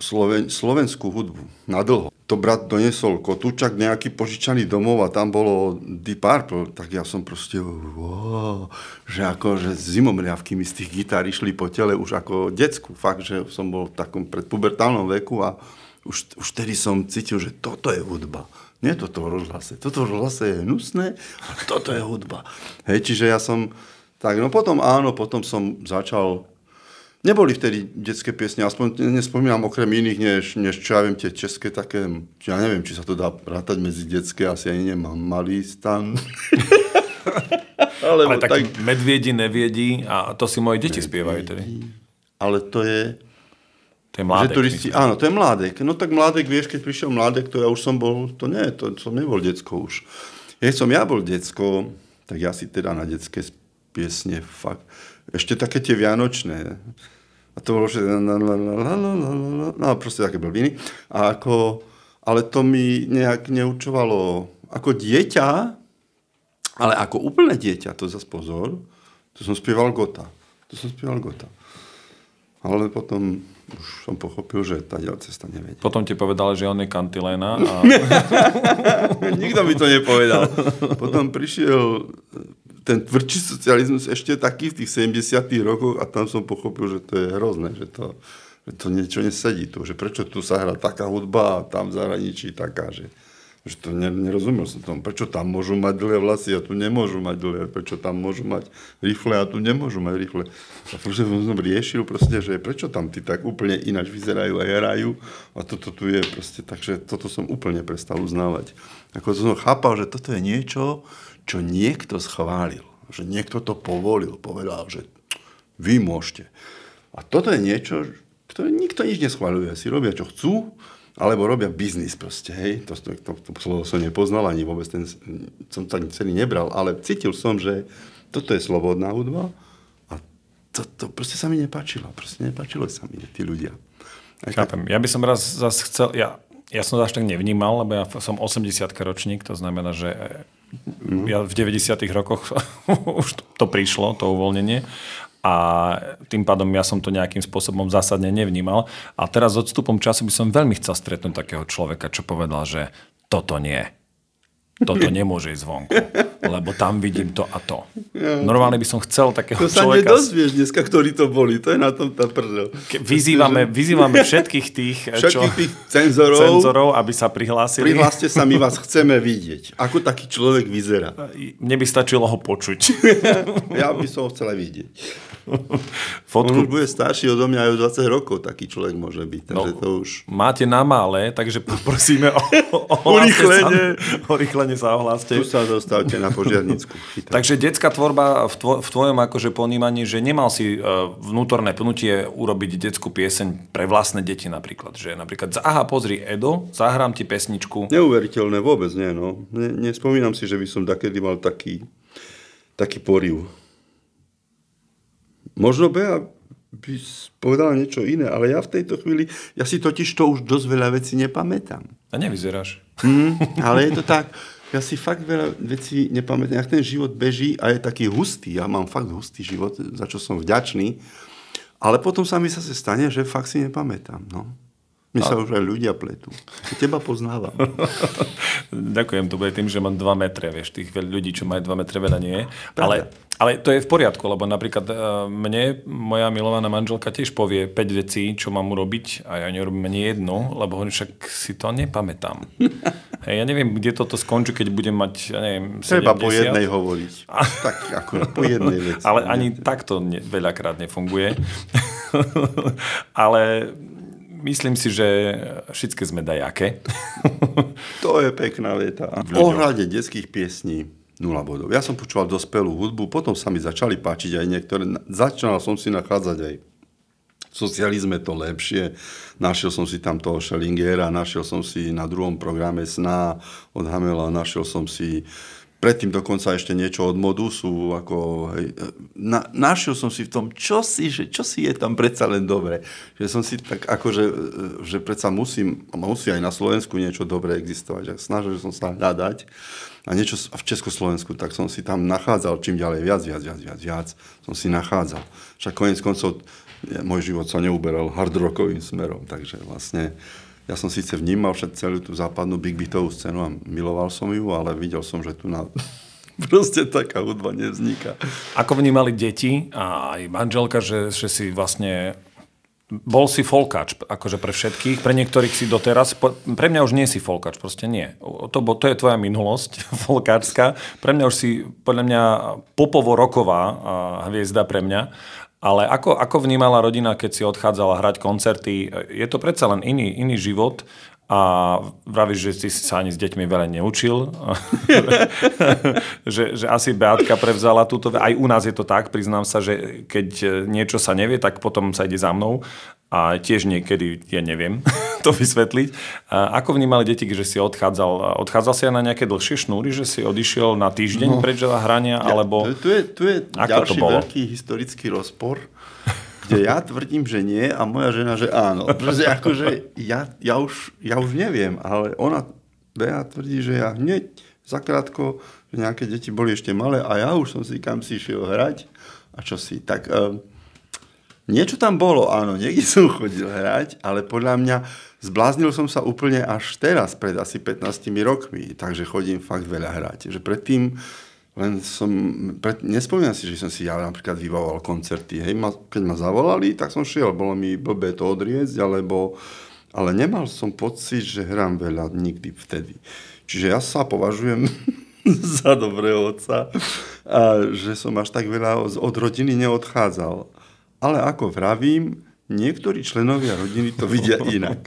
sloven, slovenskú hudbu na dlho to brat donesol kotúčak nejaký požičaný domov a tam bolo Deep Purple, tak ja som proste, wow, že ako, že zimomriavky mi z tých gitár išli po tele už ako decku, fakt, že som bol v takom predpubertálnom veku a už, už tedy som cítil, že toto je hudba. Nie toto rozhlase. Toto rozhlase je hnusné a toto je hudba. Hej, čiže ja som, tak no potom áno, potom som začal Neboli vtedy detské piesne, aspoň nespomínam okrem iných, než, než čo ja viem, tie české také, ja neviem, či sa to dá rátať medzi detské, asi ani nemám malý stan. Ale tak, tak medviedi, neviedi a to si moje deti spievajú tedy. Ale to je... To je mládek. Že turisti, áno, to je mládek. No tak mládek, vieš, keď prišiel mládek, to ja už som bol, to nie, to som nebol decko už. Keď som ja bol decko, tak ja si teda na detské piesne fakt ešte také tie vianočné. A to bolo, že no proste také blbiny. A ako, ale to mi nejak neučovalo. Ako dieťa, Ale ako úplné dieťa, to zase pozor, to som spieval Gota. To som spieval Gota. Ale potom už som pochopil, že tá cesta nevedie. Potom ti povedal, že on je kantiléna. A... Nikto mi to nepovedal. Potom prišiel ten tvrdší socializmus ešte taký v tých 70 rokoch a tam som pochopil, že to je hrozné, že to, že to niečo nesedí tu, že prečo tu sa hrá taká hudba a tam v zahraničí taká, že, že to nerozumel som tomu, prečo tam môžu mať dlhé vlasy a tu nemôžu mať dlhé, prečo tam môžu mať rifle a tu nemôžu mať rifle. A proste som riešil proste, že prečo tam tí tak úplne ináč vyzerajú a hrajú a toto tu je proste, takže toto som úplne prestal uznávať. Ako som chápal, že toto je niečo, čo niekto schválil, že niekto to povolil, povedal, že vy môžete. A toto je niečo, ktoré nikto nič neschváľuje. Si robia, čo chcú, alebo robia biznis proste, hej. To, to, to, to slovo som nepoznal, ani vôbec ten, som to celý nebral, ale cítil som, že toto je slobodná hudba a to, to proste sa mi nepáčilo. Proste nepáčilo sa mi tí ľudia. Aj Chápem. Ja by som raz zase chcel, ja, ja som to až tak nevnímal, lebo ja som 80 ročník, to znamená, že. Ja v 90 rokoch už to prišlo, to uvoľnenie. A tým pádom ja som to nejakým spôsobom zásadne nevnímal. A teraz s odstupom času by som veľmi chcel stretnúť takého človeka, čo povedal, že toto nie. Toto nemôže ísť vonku, lebo tam vidím to a to. Normálne by som chcel takého to človeka... To sa nedozvieš dneska, ktorí to boli, to je na tom tá prdel. Vyzývame, vyzývame všetkých tých, všetkých čo, tých cenzorov, cenzorov, aby sa prihlásili. Prihláste sa, my vás chceme vidieť. Ako taký človek vyzerá. Mne by stačilo ho počuť. ja by som ho chcela vidieť. Fotku... On už bude starší odo mňa aj o 20 rokov, taký človek môže byť. Takže no, to už... Máte na malé, takže poprosíme o, o, o urychlenie. O rýchlenie sa ohláste. Tu sa dostavte na požiarnicku. takže detská tvorba v, tvo, v tvojom akože ponímaní, že nemal si uh, vnútorné pnutie urobiť detskú pieseň pre vlastné deti napríklad. Že napríklad, aha, pozri, Edo, zahrám ti pesničku. Neuveriteľné, vôbec nie. No. Ne, nespomínam si, že by som takedy mal taký, taký poriv. Možno Bea by povedala niečo iné, ale ja v tejto chvíli, ja si totiž to už dosť veľa vecí nepamätám. A nevyzeráš. Mm, ale je to tak, ja si fakt veľa vecí nepamätám. Jak ten život beží a je taký hustý, ja mám fakt hustý život, za čo som vďačný, ale potom sa mi zase stane, že fakt si nepamätám. No. My sa už aj ľudia pletú. Teba poznávam. Ďakujem, to bude tým, že mám 2 metre, vieš, tých ľudí, čo majú 2 metre, veľa nie. Ale, ale to je v poriadku, lebo napríklad e, mne moja milovaná manželka tiež povie 5 vecí, čo mám urobiť a ja neurobím ani jednu, lebo hovorím, však si to nepamätám. Hej, ja neviem, kde toto skončí, keď budem mať, ja neviem, 70. Treba po jednej hovoriť. tak, ako po jednej veci. Ale ani takto ne, veľakrát nefunguje. ale myslím si, že všetky sme dajaké. to je pekná veta. Ohľade detských piesní nula bodov. Ja som počúval dospelú hudbu, potom sa mi začali páčiť aj niektoré. Začal som si nachádzať aj v socializme to lepšie. Našiel som si tam toho Schellingera, našiel som si na druhom programe Sná od Hamela, našiel som si predtým dokonca ešte niečo od modusu, ako, hej, na, našiel som si v tom, čo si, že, čo si je tam predsa len dobre. Že som si tak akože, že predsa musím, musí aj na Slovensku niečo dobré existovať. Snažil som sa hľadať a niečo v Československu, tak som si tam nachádzal čím ďalej viac, viac, viac, viac, viac som si nachádzal. Však konec koncov môj život sa neuberal hard rockovým smerom, takže vlastne ja som síce vnímal všet celú tú západnú big beatovú scénu a miloval som ju, ale videl som, že tu na proste taká hudba nevzniká. Ako vnímali deti a aj manželka, že, že si vlastne bol si folkač, akože pre všetkých, pre niektorých si doteraz, pre mňa už nie si folkač, proste nie. To, to je tvoja minulosť folkáčska, pre mňa už si, podľa mňa, popovo-roková hviezda pre mňa ale ako, ako vnímala rodina, keď si odchádzala hrať koncerty? Je to predsa len iný, iný život a vravíš, že si sa ani s deťmi veľa neučil. že, že asi Beatka prevzala túto... Aj u nás je to tak, priznám sa, že keď niečo sa nevie, tak potom sa ide za mnou a tiež niekedy, ja neviem to vysvetliť. A ako vnímali deti, že si odchádzal? Odchádzal si aj na nejaké dlhšie šnúry, že si odišiel na týždeň no. preč hrania, alebo... Tu, tu je, tu je ďalší veľký historický rozpor, kde ja tvrdím, že nie a moja žena, že áno. Pretože akože ja, ja, už, ja už neviem, ale ona, Bea tvrdí, že ja hneď zakrátko, že nejaké deti boli ešte malé a ja už som si kam si šiel hrať a čo si. Tak um, niečo tam bolo, áno, niekde som chodil hrať, ale podľa mňa zbláznil som sa úplne až teraz, pred asi 15 rokmi, takže chodím fakt veľa hrať. Že predtým len som, pred, nespomínam si, že som si ja napríklad vybavoval koncerty. Hej, ma, keď ma zavolali, tak som šiel, bolo mi blbé to odriecť, alebo, ale nemal som pocit, že hrám veľa nikdy vtedy. Čiže ja sa považujem za dobrého otca a že som až tak veľa od rodiny neodchádzal. Ale ako vravím, niektorí členovia rodiny to vidia inak.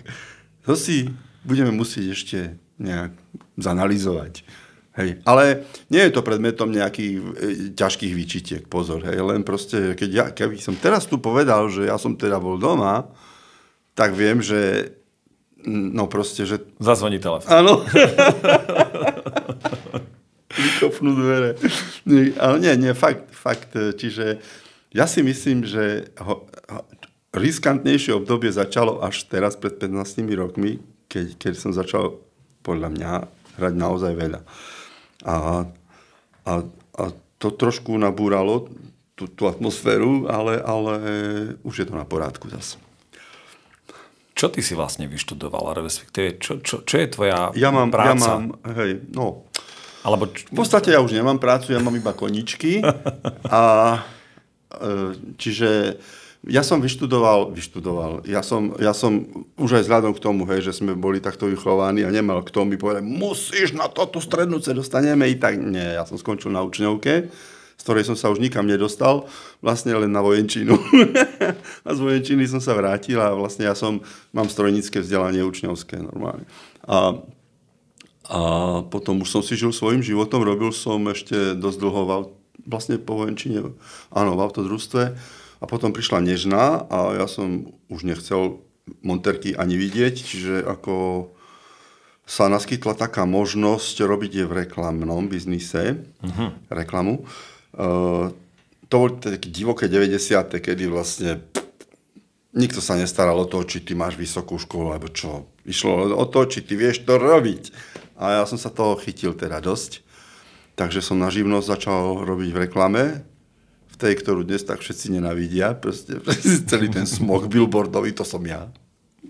To si budeme musieť ešte nejak zanalizovať. Hej. Ale nie je to predmetom nejakých e, ťažkých výčitiek, pozor. Hej. Len proste, keď ja, keby som teraz tu povedal, že ja som teda bol doma, tak viem, že no proste, že... Zazvoní telefón. Áno. Vykopnú dvere. Nie, ale nie, nie, fakt, fakt. E, čiže ja si myslím, že ho, ho, riskantnejšie obdobie začalo až teraz, pred 15 rokmi, keď, keď som začal, podľa mňa, hrať naozaj veľa. A, a, a to trošku nabúralo tú, tú atmosféru, ale, ale už je to na porádku zase. Čo ty si vlastne vyštudoval, respektíve čo, čo, čo je tvoja ja mám, práca? Ja mám, hej, no. Alebo č- v podstate ja už nemám prácu, ja mám iba koničky. a e, čiže ja som vyštudoval, vyštudoval, ja som, ja som už aj vzhľadom k tomu, hej, že sme boli takto vychovaní a nemal k tomu mi povedať, musíš na toto strednú sa dostaneme i tak. Nie, ja som skončil na učňovke, z ktorej som sa už nikam nedostal, vlastne len na vojenčinu. a z vojenčiny som sa vrátil a vlastne ja som, mám strojnícke vzdelanie učňovské normálne. A, a potom už som si žil svojim životom, robil som ešte dosť dlho vlastne po vojenčine, áno, v autodružstve a potom prišla Nežná a ja som už nechcel Monterky ani vidieť, čiže ako sa naskytla taká možnosť robiť je v reklamnom biznise, uh-huh. reklamu. Uh, to boli také divoké 90. kedy vlastne nikto sa nestaral o to, či ty máš vysokú školu, alebo čo. Išlo o to, či ty vieš to robiť. A ja som sa toho chytil teda dosť. Takže som na živnosť začal robiť v reklame v tej, ktorú dnes tak všetci nenavidia. Proste, celý ten smog billboardový, to som ja.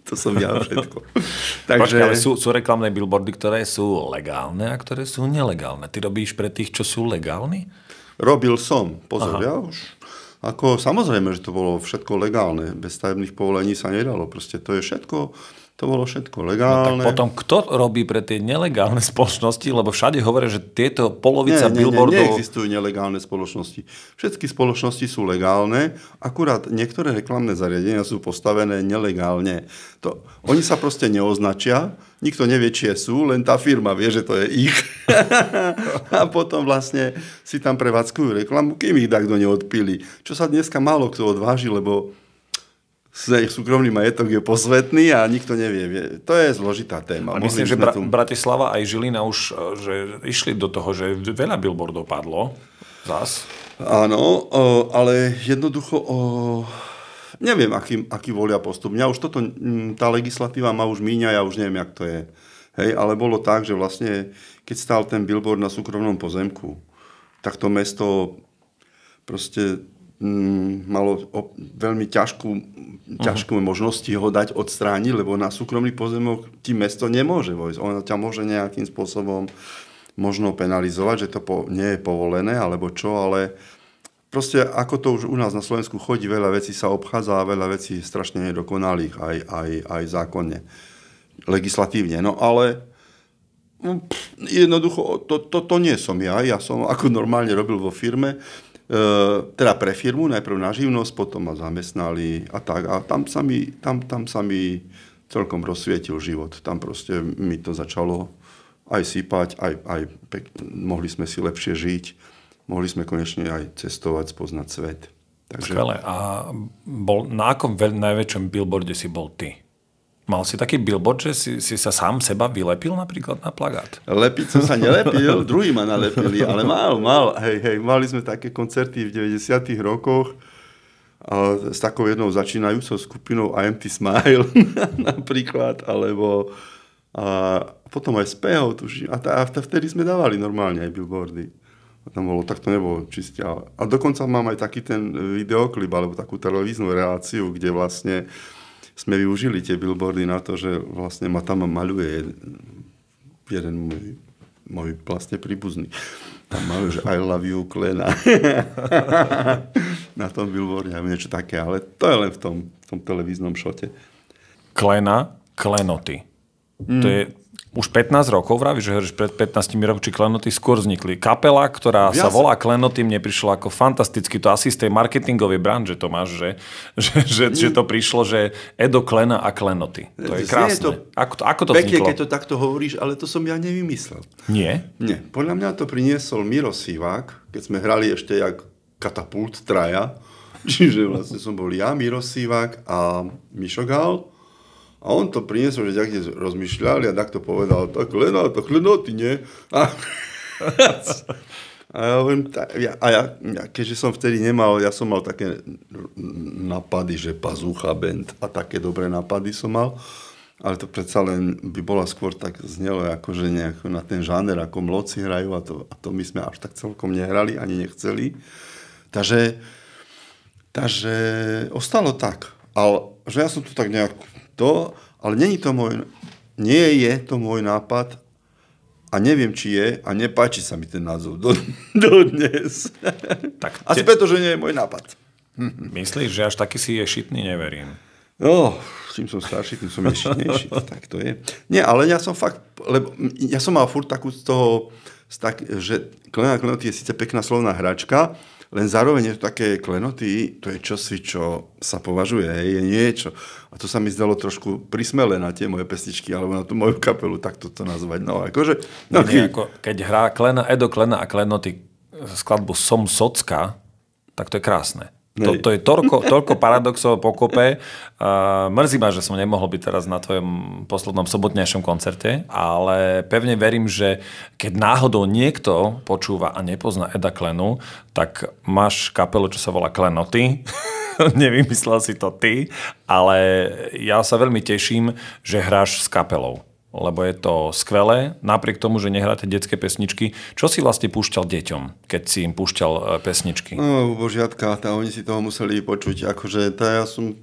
To som ja všetko. Takže... Počkej, ale sú, sú reklamné billboardy, ktoré sú legálne a ktoré sú nelegálne. Ty robíš pre tých, čo sú legálni? Robil som. Pozor, Aha. ja už... Ako, samozrejme, že to bolo všetko legálne. Bez stavebných povolení sa nedalo. Proste to je všetko to bolo všetko legálne. No tak potom kto robí pre tie nelegálne spoločnosti? Lebo všade hovoria, že tieto polovica nie, billboardov... Nie, neexistujú nelegálne spoločnosti. Všetky spoločnosti sú legálne, akurát niektoré reklamné zariadenia sú postavené nelegálne. To, oni sa proste neoznačia, nikto nevie, či sú, len tá firma vie, že to je ich. a potom vlastne si tam prevádzkujú reklamu, kým ich takto neodpili. Čo sa dneska málo kto odváži, lebo súkromný majetok je posvetný a nikto nevie. To je zložitá téma. A myslím, že Bra- tu... Bratislava aj Žilina už e, že išli do toho, že veľa billboardov padlo. Zas. Áno, ale jednoducho o, neviem, aký, aký volia postup. Mňa už toto, tá legislatíva ma už míňa, ja už neviem, jak to je. Hej, ale bolo tak, že vlastne, keď stál ten billboard na súkromnom pozemku, tak to mesto proste malo veľmi ťažkú, ťažkú uh-huh. možnosti ho dať odstrániť, lebo na súkromný pozemok ti mesto nemôže vojsť. Ono ťa môže nejakým spôsobom možno penalizovať, že to po, nie je povolené, alebo čo, ale proste ako to už u nás na Slovensku chodí, veľa vecí sa obchádza a veľa vecí strašne nedokonalých aj, aj, aj zákonne, legislatívne. No ale no, jednoducho, to, to, to nie som ja, ja som ako normálne robil vo firme, teda pre firmu, najprv na živnosť, potom ma zamestnali a tak. A tam sa mi, tam, tam sa mi celkom rozsvietil život. Tam proste mi to začalo aj sypať, aj, aj pek, mohli sme si lepšie žiť, mohli sme konečne aj cestovať, spoznať svet. Takže... Skvelé. A bol, na akom veľ, najväčšom billboarde si bol ty? Mal si taký billboard, že si, si sa sám seba vylepil napríklad na plagát? Lepiť som sa nelepil, druhý ma nalepili, ale mal, mal. Hej, hej, mali sme také koncerty v 90 rokoch a s takou jednou začínajúcou skupinou IMT Smile napríklad, alebo A potom aj spehov, tuším. A, tá, a vtedy sme dávali normálne aj billboardy. Tam bolo, tak to nebolo čiste. A dokonca mám aj taký ten videoklip, alebo takú televíznu reláciu, kde vlastne sme využili tie billboardy na to, že vlastne ma tam maľuje jeden môj, môj vlastne príbuzný. Tam maľuje, že I love you, Klena. na tom billboarde, niečo také, ale to je len v tom, v tom televíznom šote. Klena, klenoty. Mm. To je už 15 rokov, vravíš, že pred 15 rokov, či klenoty skôr vznikli. Kapela, ktorá ja sa volá Klenoty, mne prišlo ako fantasticky, to asi z tej marketingovej branže to máš, že, že, že, že to prišlo, že Edo Klena a Klenoty. To je krásne. To, ako to, ako to pekne, vzniklo? keď to takto hovoríš, ale to som ja nevymyslel. Nie? Nie. Podľa mňa to priniesol Miro Sivák, keď sme hrali ešte jak katapult traja. Čiže vlastne som bol ja, Miro Sivák a Mišo Gál a on to priniesol, že ďakde rozmýšľali a takto povedal, tak Lena, tak Lena, ty nie. A, a ja hovorím, ja, a ja, ja, keďže som vtedy nemal, ja som mal také napady, že pazúcha band a také dobré napady som mal, ale to predsa len by bola skôr tak znelo, akože nejako na ten žáner, ako mloci hrajú a to, a to my sme až tak celkom nehrali, ani nechceli. Takže, takže ostalo tak. Ale že ja som to tak nejak to, ale není to môj, nie je to môj nápad a neviem, či je a nepáči sa mi ten názov do, do dnes. Tak te... Asi preto, že nie je môj nápad. Myslíš, že až taký si je šitný, neverím. No, čím som starší, tým som ješitnejší. tak to je. Nie, ale ja som fakt, lebo ja som mal furt takú z toho, z tak, že Klena Klenoty je síce pekná slovná hračka, len zároveň je to také klenoty, to je čosi, čo sa považuje, je niečo. A to sa mi zdalo trošku prismelé na tie moje pesničky, alebo na tú moju kapelu, tak to nazvať. No, akože, no, nie, ako, keď hrá Klena, Edo Klena a Klenoty skladbu Som Socka, tak to je krásne. To, to je toľko, toľko paradoxov pokope. Uh, mrzí ma, že som nemohol byť teraz na tvojom poslednom sobotnejšom koncerte, ale pevne verím, že keď náhodou niekto počúva a nepozná Eda Klenu, tak máš kapelu, čo sa volá Klenoty. Nevymyslel si to ty, ale ja sa veľmi teším, že hráš s kapelou lebo je to skvelé, napriek tomu, že nehráte detské pesničky. Čo si vlastne púšťal deťom, keď si im púšťal e, pesničky? No, božiatka, tá, oni si toho museli počuť. Akože, tá ja som...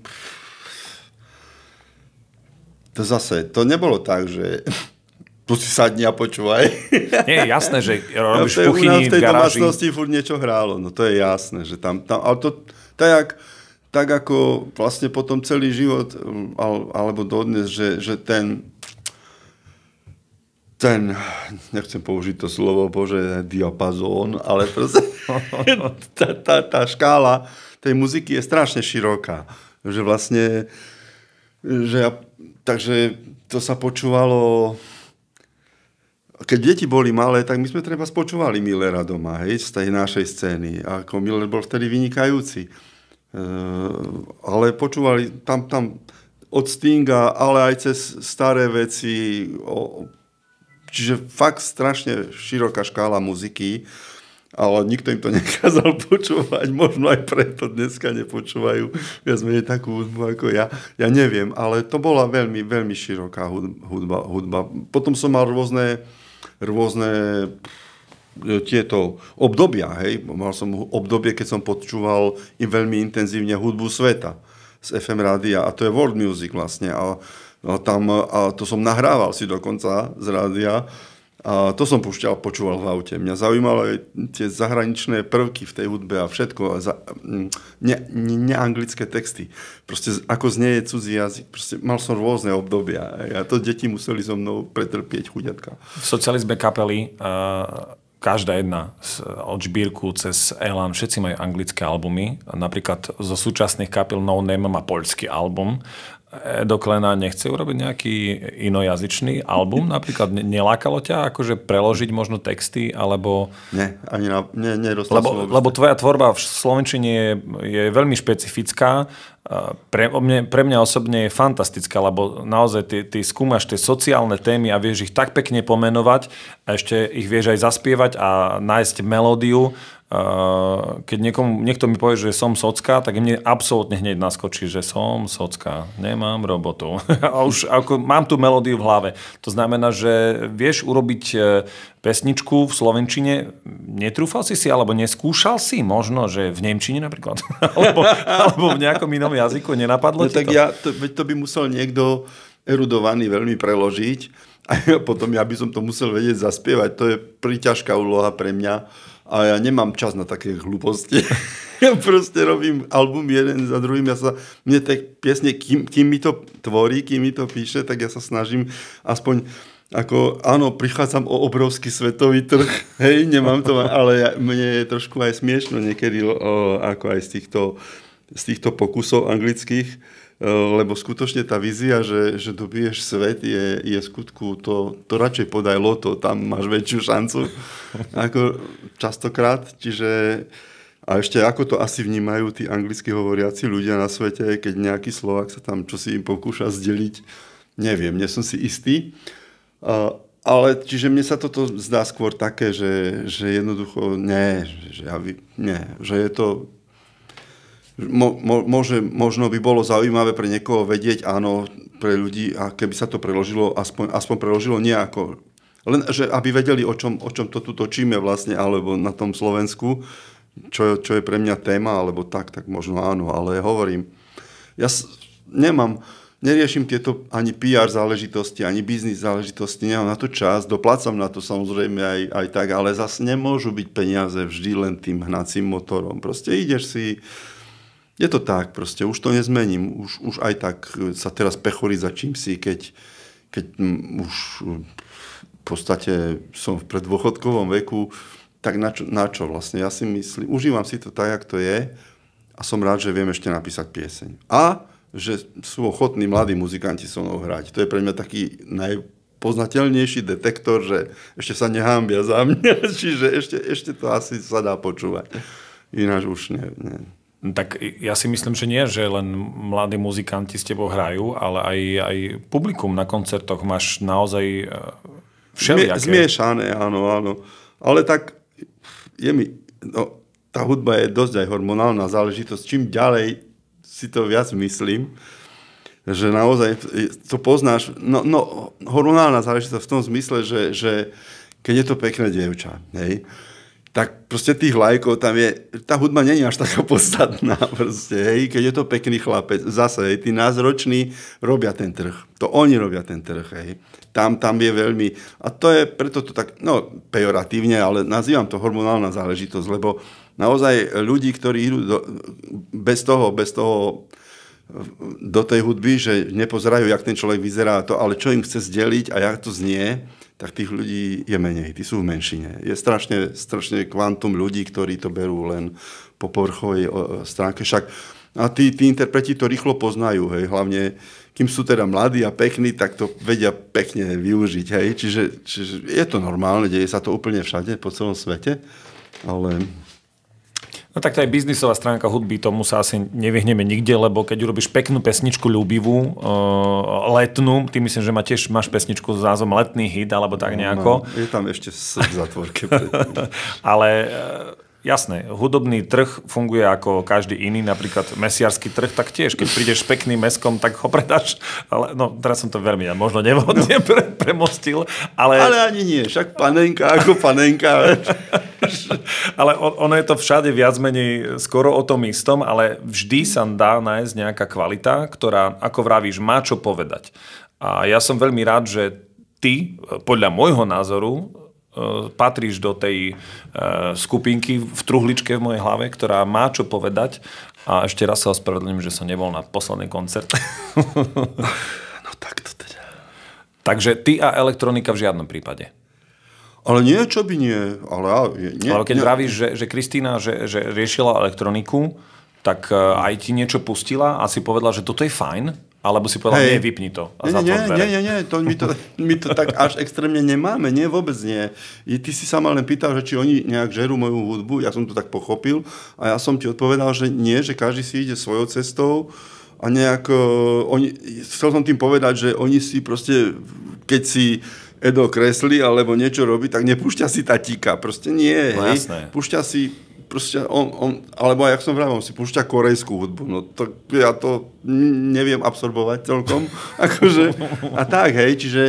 To zase, to nebolo tak, že tu si sadni a počúvaj. Nie, je jasné, že robíš no, v kuchyni, v, v tejto domácnosti furt niečo hrálo, no to je jasné, že tam, tam ale to, tak, tak ako vlastne potom celý život, alebo dodnes, že, že ten, ten, nechcem použiť to slovo, bože, diapazón, ale proste tá, tá, tá škála tej muziky je strašne široká. Že vlastne, že ja, takže to sa počúvalo, keď deti boli malé, tak my sme treba spočúvali Millera doma, hej, z tej našej scény. A ako Miller bol vtedy vynikajúci. E, ale počúvali tam, tam od Stinga, ale aj cez staré veci, o, Čiže fakt strašne široká škála muziky, ale nikto im to nekázal počúvať, možno aj preto dneska nepočúvajú viac menej takú hudbu ako ja. Ja neviem, ale to bola veľmi, veľmi široká hudba. hudba. Potom som mal rôzne, rôzne e, tieto obdobia, hej. Mal som obdobie, keď som počúval im veľmi intenzívne hudbu sveta z FM rádia a to je world music vlastne. A tam, a to som nahrával si dokonca z rádia. A to som púšťal, počúval v aute. Mňa zaujímalo aj tie zahraničné prvky v tej hudbe a všetko. Za, mm, ne, ne, neanglické texty. Proste ako znie je cudzí jazyk. Proste mal som rôzne obdobia. A to deti museli so mnou pretrpieť chudiatka. V socializme kapely uh, každá jedna od Žbírku cez Elan, všetci majú anglické albumy. Napríklad zo súčasných kapel No Name má poľský album Edo Klena nechce urobiť nejaký inojazyčný album? Napríklad nelákalo ťa akože preložiť možno texty, alebo... Nie, ani na, nie, nie lebo, lebo tvoja tvorba v Slovenčine je, je veľmi špecifická. Pre mňa, pre mňa osobne je fantastická, lebo naozaj ty, ty skúmaš tie sociálne témy a vieš ich tak pekne pomenovať a ešte ich vieš aj zaspievať a nájsť melódiu, keď niekomu, niekto mi povie, že som socka, tak mne absolútne hneď naskočí, že som socka, nemám robotu. A už ako, mám tú melódiu v hlave. To znamená, že vieš urobiť e, pesničku v Slovenčine, netrúfal si si, alebo neskúšal si, možno, že v Nemčine napríklad, alebo, alebo v nejakom inom jazyku, nenapadlo no, ti tak to? Ja, to? To by musel niekto erudovaný veľmi preložiť a potom ja by som to musel vedieť zaspievať. To je príťažká úloha pre mňa a ja nemám čas na také hlúposti. ja proste robím album jeden za druhým. Ja sa, mne tak piesne, kým, kým mi to tvorí, kým mi to píše, tak ja sa snažím aspoň ako, áno, prichádzam o obrovský svetový trh, hej, nemám to, ale ja, mne je trošku aj smiešno niekedy, o, ako aj z týchto, z týchto pokusov anglických, lebo skutočne tá vízia, že, že dobiješ svet, je, je skutku, to, to radšej podaj loto, tam máš väčšiu šancu ako častokrát. Čiže a ešte ako to asi vnímajú tí anglicky hovoriaci ľudia na svete, keď nejaký Slovak sa tam čo si im pokúša zdeliť, neviem, nie som si istý. Ale čiže mne sa toto zdá skôr také, že, že jednoducho nie, že, ja, nie, že je to mo, mo, môže, možno by bolo zaujímavé pre niekoho vedieť, áno, pre ľudí, a keby sa to preložilo, aspoň, aspoň preložilo nejako. Len, že aby vedeli, o čom, o čom to tu točíme vlastne, alebo na tom Slovensku, čo, čo je pre mňa téma, alebo tak, tak možno áno, ale hovorím, ja s, nemám, neriešim tieto ani PR záležitosti, ani biznis záležitosti, nemám na to čas, doplácam na to samozrejme aj, aj tak, ale zase nemôžu byť peniaze vždy len tým hnacím motorom. Proste ideš si, je to tak, proste už to nezmením. Už, už aj tak sa teraz pechorí za čím si, keď, keď už v podstate som v preddôchodkovom veku, tak na čo, na čo vlastne? Ja si myslím, užívam si to tak, jak to je a som rád, že viem ešte napísať pieseň. A že sú ochotní mladí muzikanti so mnou hrať. To je pre mňa taký najpoznateľnejší detektor, že ešte sa nehámbia za mňa, čiže ešte, ešte to asi sa dá počúvať. Ináč už ne, ne, tak ja si myslím, že nie, že len mladí muzikanti s tebou hrajú, ale aj, aj publikum na koncertoch máš naozaj e, všelijaké. Zmiešané, áno, áno. Ale tak je mi, no, tá hudba je dosť aj hormonálna záležitosť. Čím ďalej si to viac myslím, že naozaj to poznáš, no, no hormonálna záležitosť v tom zmysle, že, že keď je to pekné dievča, hej, tak proste tých lajkov tam je, tá hudba není až taká podstatná proste, hej, keď je to pekný chlapec, zase, hej, tí názroční robia ten trh, to oni robia ten trh, hej, tam, tam je veľmi, a to je preto to tak, no, pejoratívne, ale nazývam to hormonálna záležitosť, lebo naozaj ľudí, ktorí idú do, bez toho, bez toho do tej hudby, že nepozerajú, jak ten človek vyzerá, to, ale čo im chce zdeliť a jak to znie, tak tých ľudí je menej, tí sú v menšine. Je strašne, strašne kvantum ľudí, ktorí to berú len po povrchovej stránke. Však a tí, tí interpreti to rýchlo poznajú, hej, hlavne kým sú teda mladí a pekní, tak to vedia pekne využiť, hej, čiže, čiže je to normálne, deje sa to úplne všade, po celom svete, ale No tak to aj biznisová stránka hudby, tomu sa asi nevyhneme nikde, lebo keď urobíš peknú pesničku ľúbivú, uh, letnú, ty myslím, že má tiež máš pesničku s názvom Letný hit, alebo tak no, nejako. No, je tam ešte v zatvorke. Ale uh, Jasné, hudobný trh funguje ako každý iný, napríklad mesiarský trh, tak tiež, keď prídeš s pekným meskom, tak ho predáš, ale no teraz som to veľmi ja možno nevhodne no. pre, premostil, ale... Ale ani nie, však panenka ako panenka. ale ono je to všade viac menej skoro o tom istom, ale vždy sa dá nájsť nejaká kvalita, ktorá, ako vravíš, má čo povedať. A ja som veľmi rád, že ty, podľa môjho názoru, patríš do tej e, skupinky v truhličke v mojej hlave, ktorá má čo povedať. A ešte raz sa ospravedlňujem, že som nebol na posledný koncert. no tak to teda. Takže ty a elektronika v žiadnom prípade. Ale nie, čo by nie. Ale, nie, ale keď nie. vravíš, že, že Kristýna že, že riešila elektroniku, tak e, aj ti niečo pustila a si povedala, že toto je fajn, alebo si povedal, hey. nie, vypni to a nie, nie, nie, nie, nie, to, my, to, my to tak až extrémne nemáme, nie, vôbec nie. I ty si sa ma len pýtal, že či oni nejak žerú moju hudbu, ja som to tak pochopil. A ja som ti odpovedal, že nie, že každý si ide svojou cestou. A nejak, uh, oni, chcel som tým povedať, že oni si proste, keď si Edo kreslí alebo niečo robí, tak nepúšťa si tatíka, proste nie, no, hej. Púšťa si proste on, on alebo jak som vravel, si púšťa korejskú hudbu, no to ja to neviem absorbovať celkom, akože, a tak, hej, čiže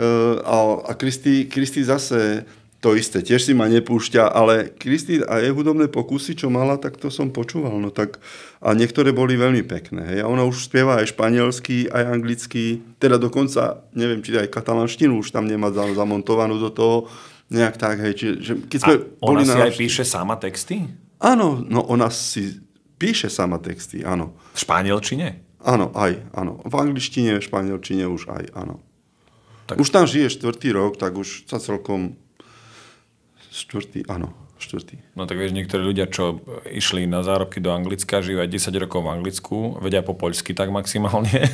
uh, a, a Kristi, Kristi zase to isté, tiež si ma nepúšťa, ale Kristi a jej hudobné pokusy, čo mala, tak to som počúval. No tak, a niektoré boli veľmi pekné. Hej. A ona už spieva aj španielsky, aj anglicky, teda dokonca, neviem, či aj katalánštinu už tam nemá zamontovanú do toho, nejak tak, hej. Čiže, že keď sme a ona si na aj píše sama texty? Áno, no ona si píše sama texty, áno. V španielčine? Áno, aj, áno. V angličtine, v španielčine už aj, áno. Tak... Už tam žije štvrtý rok, tak už sa celkom Štvrtý, áno. Štvrtý. No tak vieš, niektorí ľudia, čo išli na zárobky do Anglicka, žijú aj 10 rokov v Anglicku, vedia po poľsky tak maximálne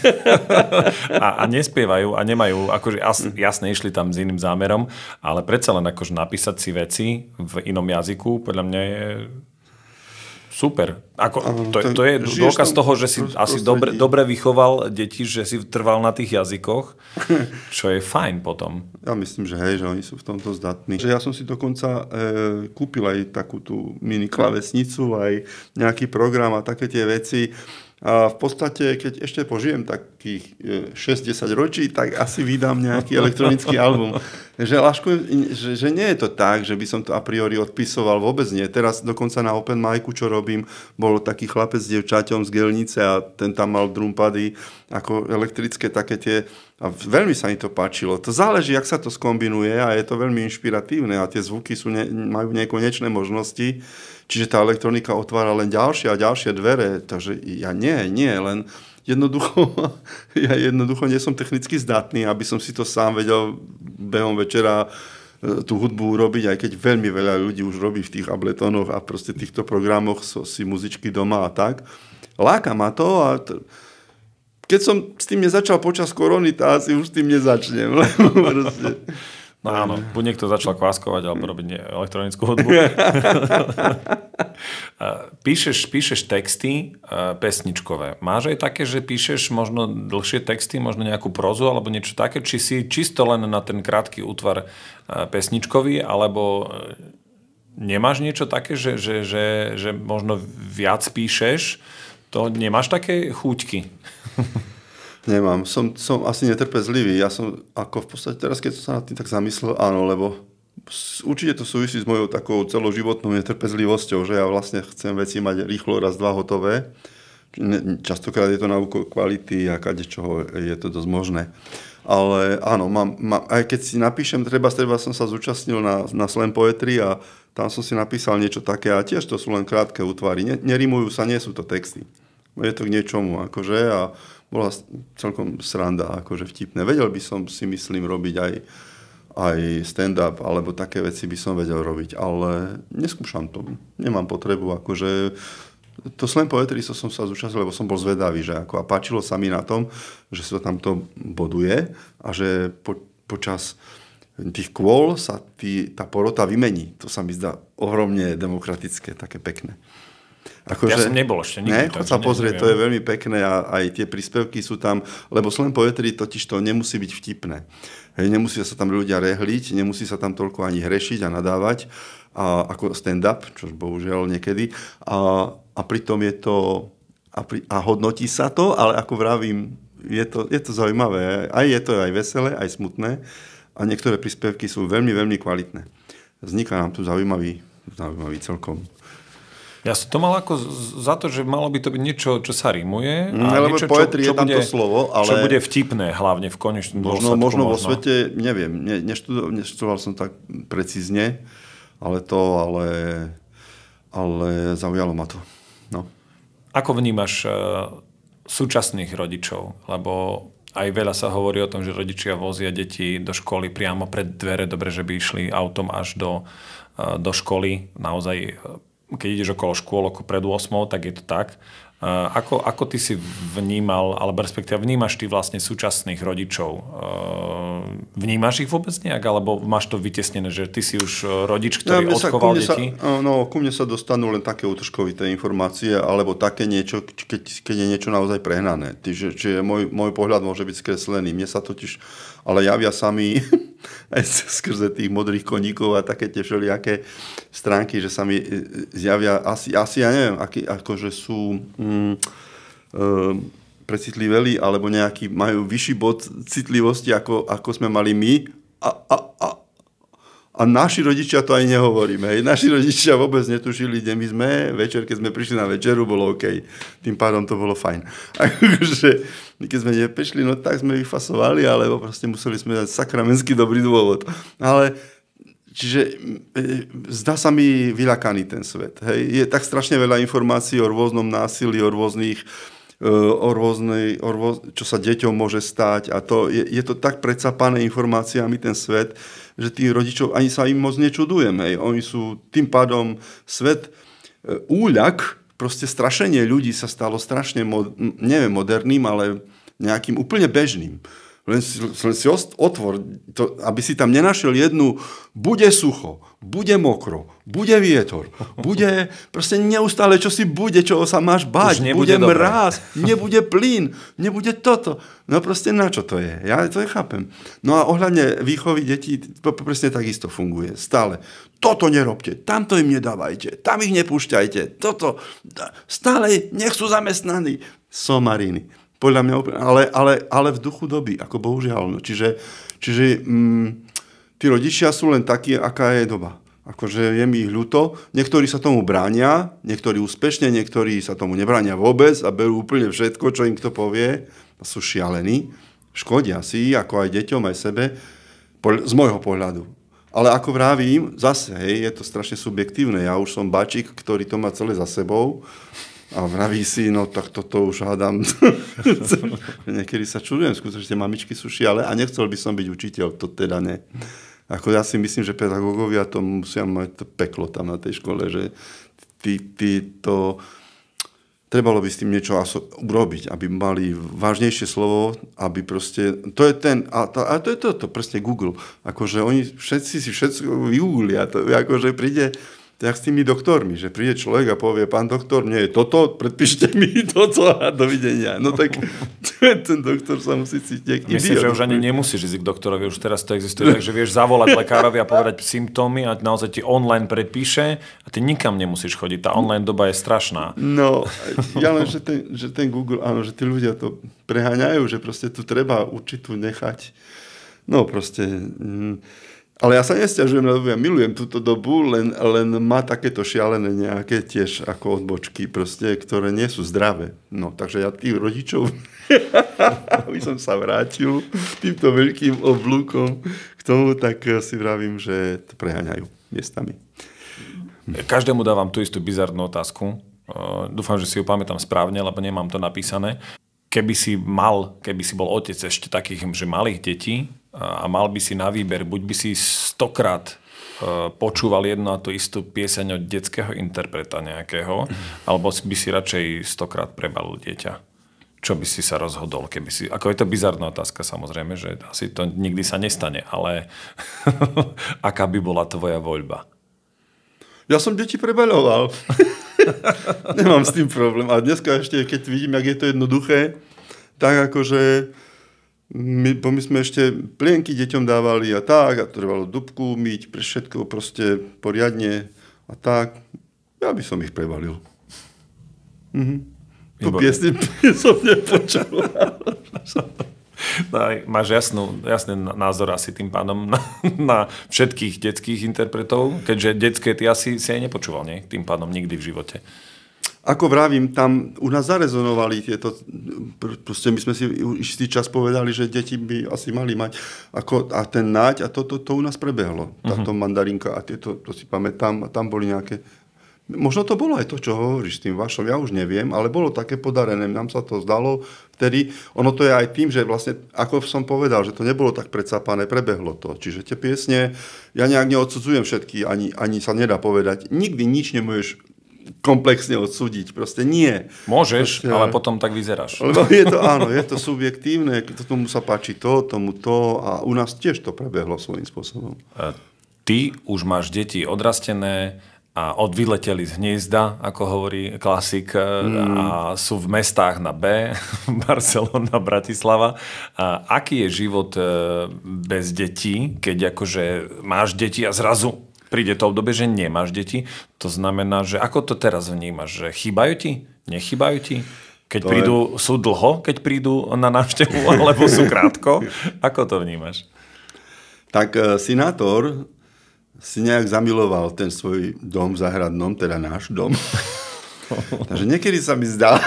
a, a nespievajú a nemajú, akože jasne išli tam s iným zámerom, ale predsa len akože napísať si veci v inom jazyku, podľa mňa je Super. Ako, to, to je dôkaz toho, že si prostredí. asi dobre, dobre vychoval deti, že si trval na tých jazykoch, čo je fajn potom. Ja myslím, že hej, že oni sú v tomto zdatní. Že ja som si dokonca e, kúpil aj takú tú mini klavesnicu, aj nejaký program a také tie veci a v podstate, keď ešte požijem takých 6-10 e, ročí, tak asi vydám nejaký elektronický album. Že, Laško, že, že nie je to tak, že by som to a priori odpisoval, vôbec nie. Teraz dokonca na Open Micu, čo robím, bol taký chlapec s devčaťom z Gelnice a ten tam mal drumpady ako elektrické také tie a veľmi sa mi to páčilo. To záleží, jak sa to skombinuje a je to veľmi inšpiratívne a tie zvuky sú ne, majú nekonečné možnosti. Čiže tá elektronika otvára len ďalšie a ďalšie dvere. Takže ja nie, nie, len jednoducho, ja jednoducho nie som technicky zdatný, aby som si to sám vedel behom večera e, tú hudbu urobiť, aj keď veľmi veľa ľudí už robí v tých abletonoch a proste týchto programoch so, si muzičky doma a tak. Láka ma to a t- keď som s tým nezačal počas korony, to asi už s tým nezačnem. Lebo proste, No áno, buď niekto začal kváskovať alebo robiť elektronickú hudbu. píšeš, píšeš texty pesničkové. Máš aj také, že píšeš možno dlhšie texty, možno nejakú prozu alebo niečo také? Či si čisto len na ten krátky útvar pesničkový, alebo e, nemáš niečo také, že, že, že, že možno viac píšeš? To nemáš také chúťky? Nemám. Som, som asi netrpezlivý. Ja som ako v podstate teraz, keď som sa nad tým tak zamyslel, áno, lebo určite to súvisí s mojou takou celoživotnou netrpezlivosťou, že ja vlastne chcem veci mať rýchlo raz, dva hotové. Častokrát je to na úkol kvality a kade čoho je to dosť možné. Ale áno, mám, mám, aj keď si napíšem, treba, treba som sa zúčastnil na, na slam poetry a tam som si napísal niečo také a tiež to sú len krátke útvary. Nerimujú sa, nie sú to texty. Je to k niečomu, akože, a bola celkom sranda, akože vtipné. Vedel by som si myslím robiť aj, aj stand-up, alebo také veci by som vedel robiť, ale neskúšam to. Nemám potrebu, akože to slam poetry so som sa zúčastnil, lebo som bol zvedavý, že ako, a páčilo sa mi na tom, že sa tam to boduje a že po, počas tých kôl sa tý, tá porota vymení. To sa mi zdá ohromne demokratické, také pekné. Ako, ja že, som nebol ešte nikdy. Ne, chod sa pozrieť, neviem. to je veľmi pekné a aj tie príspevky sú tam, lebo slam poetry totiž to nemusí byť vtipné. Hej, nemusí sa tam ľudia rehliť, nemusí sa tam toľko ani hrešiť a nadávať, a, ako stand-up, čo bohužiaľ niekedy. A, a pritom je to, a, pri, a hodnotí sa to, ale ako vravím, je to, je to zaujímavé. Aj je to aj veselé, aj smutné a niektoré príspevky sú veľmi, veľmi kvalitné. Vzniká nám tu zaujímavý, zaujímavý celkom ja som to mal ako za to, že malo by to byť niečo, čo sa rímuje. Mm, a lebo niečo, poetry čo, čo je tam bude, to slovo, ale... Čo bude vtipné, hlavne v konečnom možno, možno vo svete, neviem, ne, neštudoval, neštudoval som tak precízne, ale to, ale, ale zaujalo ma to. No. Ako vnímaš uh, súčasných rodičov? Lebo aj veľa sa hovorí o tom, že rodičia vozia deti do školy priamo pred dvere, dobre, že by išli autom až do, uh, do školy, naozaj keď ideš okolo škôl ako pred 8, tak je to tak. Ako, ako ty si vnímal, alebo respektíve vnímaš ty vlastne súčasných rodičov? Vnímaš ich vôbec nejak, alebo máš to vytesnené, že ty si už rodič, ktorý ja, odchoval sa, deti? Sa, no, ku mne sa dostanú len také útržkovité informácie, alebo také niečo, keď, keď je niečo naozaj prehnané. Čiže, čiže môj, môj pohľad môže byť skreslený. Mne sa totiž ale javia sami aj skrze tých modrých koníkov a také tie všelijaké stránky, že sa mi e, zjavia asi, asi ja neviem, aký, akože sú mm, e, precitliveli alebo nejaký, majú vyšší bod citlivosti, ako, ako sme mali my a, a, a, a naši rodičia to aj nehovoríme. Naši rodičia vôbec netušili, kde my sme. Večer, keď sme prišli na večeru, bolo OK. Tým pádom to bolo fajn. Akože, keď sme nepešli, no tak sme vyfasovali, alebo proste museli sme dať sakramenský dobrý dôvod. Ale Čiže e, zdá sa mi vyľakaný ten svet. Hej. Je tak strašne veľa informácií o rôznom násilí, o rôznych o rôznej, o rôz, čo sa deťom môže stať a to, je, je to tak predsapané informáciami ten svet, že tých rodičov ani sa im moc nečudujem. Hej. Oni sú tým pádom svet e, úľak, proste strašenie ľudí sa stalo strašne, neviem, moderným, ale nejakým úplne bežným. Len si, len si otvor, to, aby si tam nenašiel jednu, bude sucho, bude mokro, bude vietor, bude proste neustále, čo si bude, čo sa máš bať, bude mráz, nebude plyn, nebude toto. No proste na čo to je? Ja to je chápem. No a ohľadne výchovy detí, to presne takisto funguje. Stále. Toto nerobte, tamto im nedávajte, tam ich nepúšťajte, toto. Stále nech sú zamestnaní. Somariny podľa mňa, ale, ale, ale v duchu doby, ako bohužiaľ. No. Čiže, čiže mm, tí rodičia sú len takí, aká je doba. Akože je mi ich ľúto. Niektorí sa tomu bránia, niektorí úspešne, niektorí sa tomu nebránia vôbec a berú úplne všetko, čo im kto povie. Sú šialení. Škodia si, ako aj deťom, aj sebe, z môjho pohľadu. Ale ako vravím, zase, hej, je to strašne subjektívne. Ja už som bačík, ktorý to má celé za sebou a vraví si, no tak toto už hádam. Niekedy sa čudujem, skutočne mamičky sú šiale a nechcel by som byť učiteľ, to teda ne. Ako ja si myslím, že pedagógovia to musia mať to peklo tam na tej škole, že ty, ty to... Trebalo by s tým niečo urobiť, aby mali vážnejšie slovo, aby proste... To je ten... A to, a to je to, to proste Google. Akože oni všetci si všetko vygooglia. To, akože príde tak s tými doktormi, že príde človek a povie, pán doktor, nie je toto, predpíšte mi toto a dovidenia. No tak ten doktor sa musí cítiť Myslím, že už ani nemusíš ísť k doktorovi, už teraz to existuje, takže vieš zavolať lekárovi a povedať symptómy a naozaj ti online predpíše a ty nikam nemusíš chodiť. Tá online doba je strašná. No, ja len, že ten, že ten Google, áno, že tí ľudia to preháňajú, že proste tu treba určitú nechať. No proste... Mm, ale ja sa nestiažujem na dobu, ja milujem túto dobu, len, len má takéto šialené nejaké tiež ako odbočky, proste, ktoré nie sú zdravé. No, takže ja tých rodičov, aby som sa vrátil týmto veľkým oblúkom k tomu, tak si vravím, že to preháňajú miestami. Každému dávam tú istú bizarnú otázku. Dúfam, že si ju pamätám správne, lebo nemám to napísané. Keby si mal, keby si bol otec ešte takých, že malých detí, a mal by si na výber, buď by si stokrát e, počúval jednu a tú istú pieseň od detského interpreta nejakého, alebo by si radšej stokrát prebalil dieťa. Čo by si sa rozhodol, keby si... Ako je to bizarná otázka samozrejme, že asi to nikdy sa nestane, ale aká by bola tvoja voľba? Ja som deti prebaľoval. Nemám s tým problém. A dneska ešte, keď vidím, jak je to jednoduché, tak akože my, bo my sme ešte plienky deťom dávali a tak, a trvalo dubku myť, pre všetko proste poriadne a tak. Ja by som ich prevalil. Mhm. Tu piesne som nepočul. No, máš jasnú, jasný názor asi tým pánom na, na všetkých detských interpretov, keďže detské ty asi si aj nepočúval, nie? Tým pádom nikdy v živote ako vravím, tam u nás zarezonovali tieto, proste my sme si istý čas povedali, že deti by asi mali mať, ako, a ten náť, a toto to, to u nás prebehlo, táto uh-huh. mandarinka a tieto, to si pamätám, a tam boli nejaké, možno to bolo aj to, čo hovoríš s tým vašom, ja už neviem, ale bolo také podarené, nám sa to zdalo vtedy, ono to je aj tým, že vlastne, ako som povedal, že to nebolo tak predsapané, prebehlo to, čiže tie piesne, ja nejak neodsudzujem všetky, ani, ani sa nedá povedať, nikdy nič nemôžeš komplexne odsúdiť. Proste nie. Môžeš, Proste, ale potom tak vyzeráš. Lebo je to, áno, je to subjektívne, tomu sa páči to, tomu to a u nás tiež to prebehlo svojím spôsobom. Ty už máš deti odrastené, a odvyleteli z hniezda, ako hovorí klasik, mm. a sú v mestách na B, Barcelona, Bratislava. A aký je život e, bez detí, keď akože máš deti a zrazu príde to obdobie, že nemáš deti? To znamená, že ako to teraz vnímaš? Že chýbajú ti? Nechybajú ti? Keď to prídu, je... sú dlho, keď prídu na návštevu, alebo sú krátko? Ako to vnímaš? Tak uh, sinátor si nejak zamiloval ten svoj dom v záhradnom, teda náš dom. Takže niekedy sa mi zdá,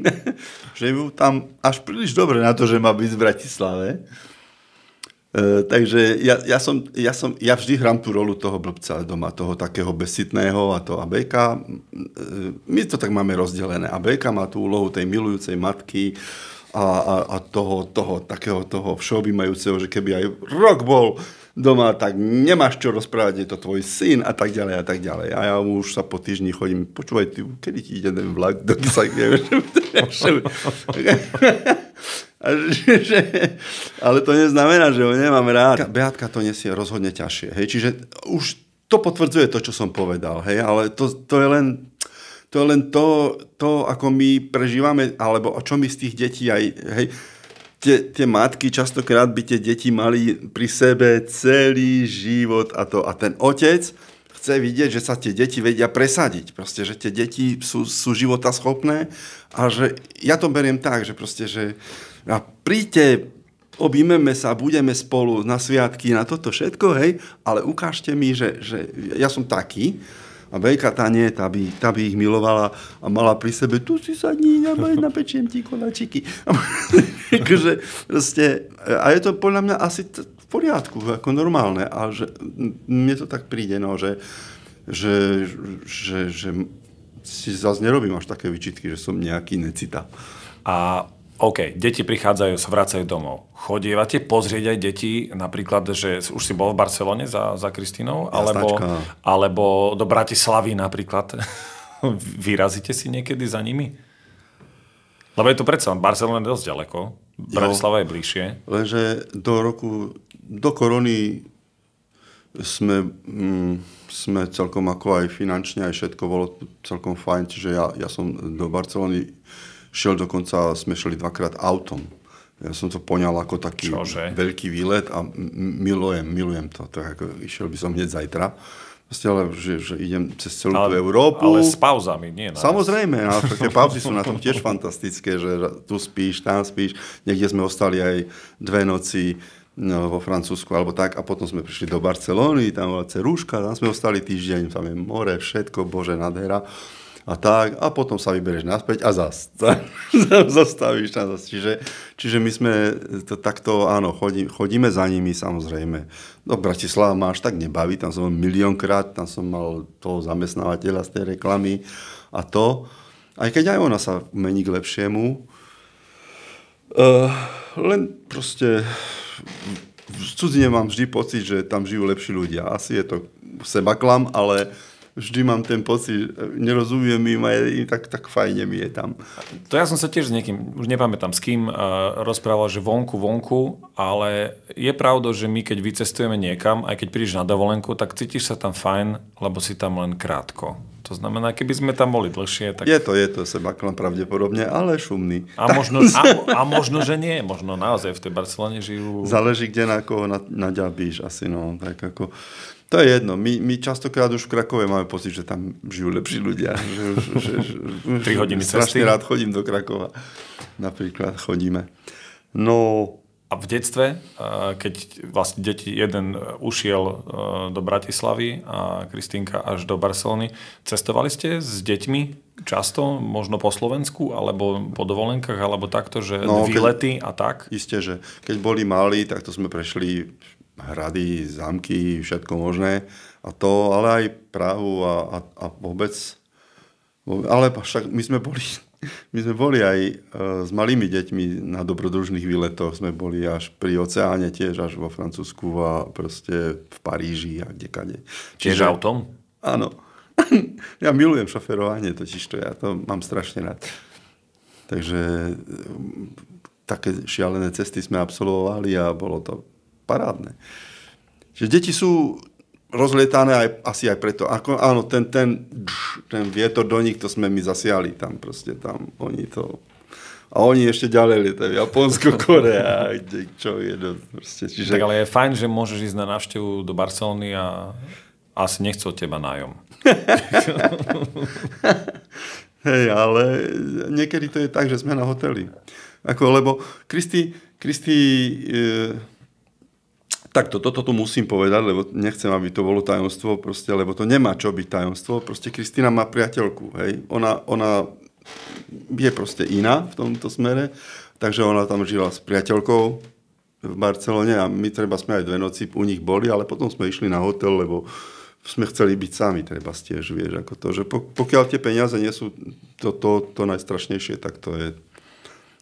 že mu tam až príliš dobre na to, že má byť v Bratislave. E, takže ja, ja, som, ja, som, ja vždy hrám tú rolu toho blbca doma, toho takého besitného a to ABK. E, my to tak máme rozdelené. ABK má tú úlohu tej milujúcej matky a, a, a toho, toho takého toho všeobjímajúceho, že keby aj rok bol doma, tak nemáš čo rozprávať, je to tvoj syn a tak ďalej a tak ďalej. A ja už sa po týždni chodím, počúvaj, ty, kedy ti ide ten vlak, doky sa že, ale to neznamená, že ho nemám rád. Beatka to nesie rozhodne ťažšie. Hej? Čiže už to potvrdzuje to, čo som povedal. Hej? Ale to, to je len to, je len to, to, ako my prežívame, alebo čo my z tých detí aj, hej, tie, tie matky častokrát by tie deti mali pri sebe celý život a to. A ten otec chce vidieť, že sa tie deti vedia presadiť. Proste, že tie deti sú, sú života schopné a že ja to beriem tak, že proste, že a príďte, objímeme sa, budeme spolu na sviatky, na toto všetko, hej, ale ukážte mi, že, že ja som taký, a Bejka tá nie, tá by, tá by ich milovala a mala pri sebe, tu si sadni, ja napečiem ti koláčiky. a je to podľa mňa asi t- v poriadku, ako normálne. A že mne to tak príde, no, že, že, že, že si zase nerobím až také vyčitky, že som nejaký necita. A OK, deti prichádzajú, sa vracajú domov. Chodievate pozrieť aj deti, napríklad, že už si bol v Barcelone za, za Kristínou, alebo, alebo do Bratislavy napríklad. Vyrazíte si niekedy za nimi? Lebo je to predsa, Barcelona je dosť ďaleko, Bratislava je bližšie. Lenže do roku, do korony sme, mm, sme celkom ako aj finančne, aj všetko bolo celkom fajn, čiže ja, ja som do Barcelony šiel dokonca, sme šli dvakrát autom. Ja som to poňal ako taký Čože? veľký výlet a milujem, milujem to. Tak ako išiel by som hneď zajtra. Proste, ale že, že idem cez celú ale, tú Európu. Ale s pauzami, nie na Samozrejme, a také pauzy sú na tom tiež fantastické, že tu spíš, tam spíš. Niekde sme ostali aj dve noci no, vo Francúzsku alebo tak a potom sme prišli do Barcelóny, tam bola cerúška, tam sme ostali týždeň, tam je more, všetko, bože, nadhera a tak, a potom sa vyberieš naspäť a zas. Zastavíš tam zas. Čiže, čiže my sme to takto, áno, chodí, chodíme za nimi samozrejme. No Bratislava ma až tak nebaví, tam som miliónkrát, tam som mal toho zamestnávateľa z tej reklamy a to. Aj keď aj ona sa mení k lepšiemu. Uh, len proste v cudzine mám vždy pocit, že tam žijú lepší ľudia. Asi je to sebaklam, ale vždy mám ten pocit, nerozumiem im a je, tak, tak fajne mi je tam. To ja som sa tiež s niekým, už nepamätám s kým, uh, rozprával, že vonku, vonku, ale je pravda, že my keď vycestujeme niekam, aj keď prídeš na dovolenku, tak cítiš sa tam fajn, lebo si tam len krátko. To znamená, keby sme tam boli dlhšie, tak... Je to, je to sebaklan pravdepodobne, ale šumný. A možno, a, a možno, že nie. Možno naozaj v tej Barcelone žijú... Záleží, kde na koho naďabíš asi, no. Tak ako... To je jedno. My, my častokrát už v Krakove máme pocit, že tam žijú lepší ľudia. Že, že, že, Tri hodiny strašne rád chodím do Krakova. Napríklad chodíme. No... A v detstve, keď vlastne deti, jeden ušiel e, do Bratislavy a Kristýnka až do Barcelony, cestovali ste s deťmi často, možno po Slovensku, alebo po dovolenkách, alebo takto, že no, výlety a tak? Isté, že keď boli malí, tak to sme prešli hrady, zámky, všetko možné. A to, ale aj Prahu a, a, a vôbec. Ale však my sme boli, my sme boli aj e, s malými deťmi na dobrodružných výletoch. Sme boli až pri oceáne tiež, až vo Francúzsku a proste v Paríži a kdekade. Čiže autom? Áno. ja milujem šoferovanie, totiž to ja to mám strašne rád. Takže také šialené cesty sme absolvovali a bolo to parádne. Že deti sú rozlietané aj, asi aj preto. Ako, áno, ten, ten, ten vietor do nich, to sme my zasiali tam proste, tam oni to... A oni ešte ďalej lietajú, Japonsko, Korea, kde, čo je, no, proste, čiže... Tak ale je fajn, že môžeš ísť na návštevu do Barcelony a asi nechcú od teba nájom. Hej, ale niekedy to je tak, že sme na hoteli. Ako, lebo Kristi, Kristi e, takto, toto tu musím povedať, lebo nechcem, aby to bolo tajomstvo, proste, lebo to nemá čo byť tajomstvo. Proste Kristina má priateľku, hej. Ona, ona je proste iná v tomto smere, takže ona tam žila s priateľkou v Barcelone a my treba sme aj dve noci u nich boli, ale potom sme išli na hotel, lebo sme chceli byť sami, treba tiež, vieš, ako to, že pokiaľ tie peniaze nie sú to, to, to najstrašnejšie, tak to je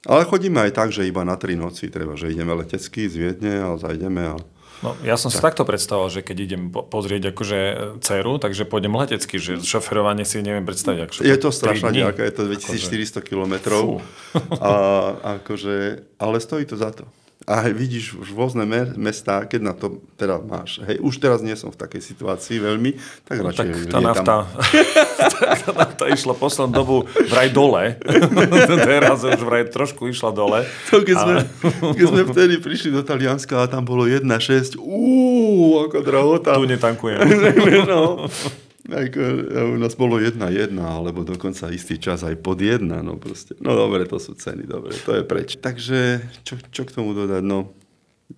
ale chodíme aj tak, že iba na tri noci, treba, že ideme letecky z Viedne a zajdeme a No, ja som tak. si takto predstavoval, že keď idem pozrieť akože e, dceru, takže pôjdem letecky, že šoferovanie si neviem predstaviť. Akože je to strašná ďalka, je to 2400 km. A, akože, ale stojí to za to. A vidíš už rôzne mestá, keď na to teda máš. Hej, už teraz nie som v takej situácii veľmi, tak no, radšej tak tá nafta, tá nafta išla poslednú dobu vraj dole. teraz už vraj trošku išla dole. To keď, sme, keď sme vtedy prišli do Talianska a tam bolo 1,6, uuu, ako drahota. Tu netankujem. no. Ako, u nás bolo jedna jedna, alebo dokonca istý čas aj pod jedna. No, proste. no dobre, to sú ceny, dobre, to je preč. Takže čo, čo k tomu dodať? No,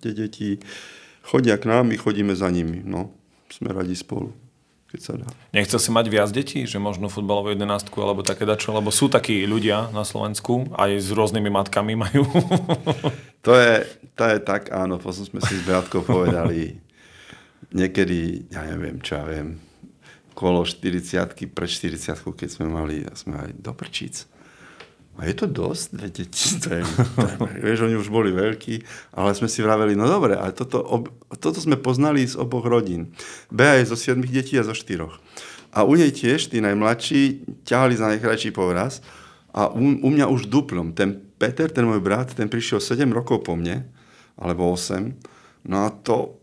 tie deti chodia k nám, my chodíme za nimi. No, sme radi spolu keď sa dá. Nechcel si mať viac detí, že možno futbalovú jedenástku alebo také dačo, lebo sú takí ľudia na Slovensku, aj s rôznymi matkami majú. to, je, to je tak, áno, potom sme si s Beatkou povedali, niekedy, ja neviem, čo ja viem, kolo 40 pre 40 keď sme mali, sme aj do prčíc. A je to dosť, dve deti, to je, to je, vieš, oni už boli veľkí, ale sme si vraveli, no dobre, ale toto, ob, toto sme poznali z oboch rodín. Bea je zo 7 detí a zo 4. A u nej tiež, tí najmladší, ťahali za najkrajší povraz a u, u mňa už duplom. Ten Peter, ten môj brat, ten prišiel 7 rokov po mne, alebo 8. No a to,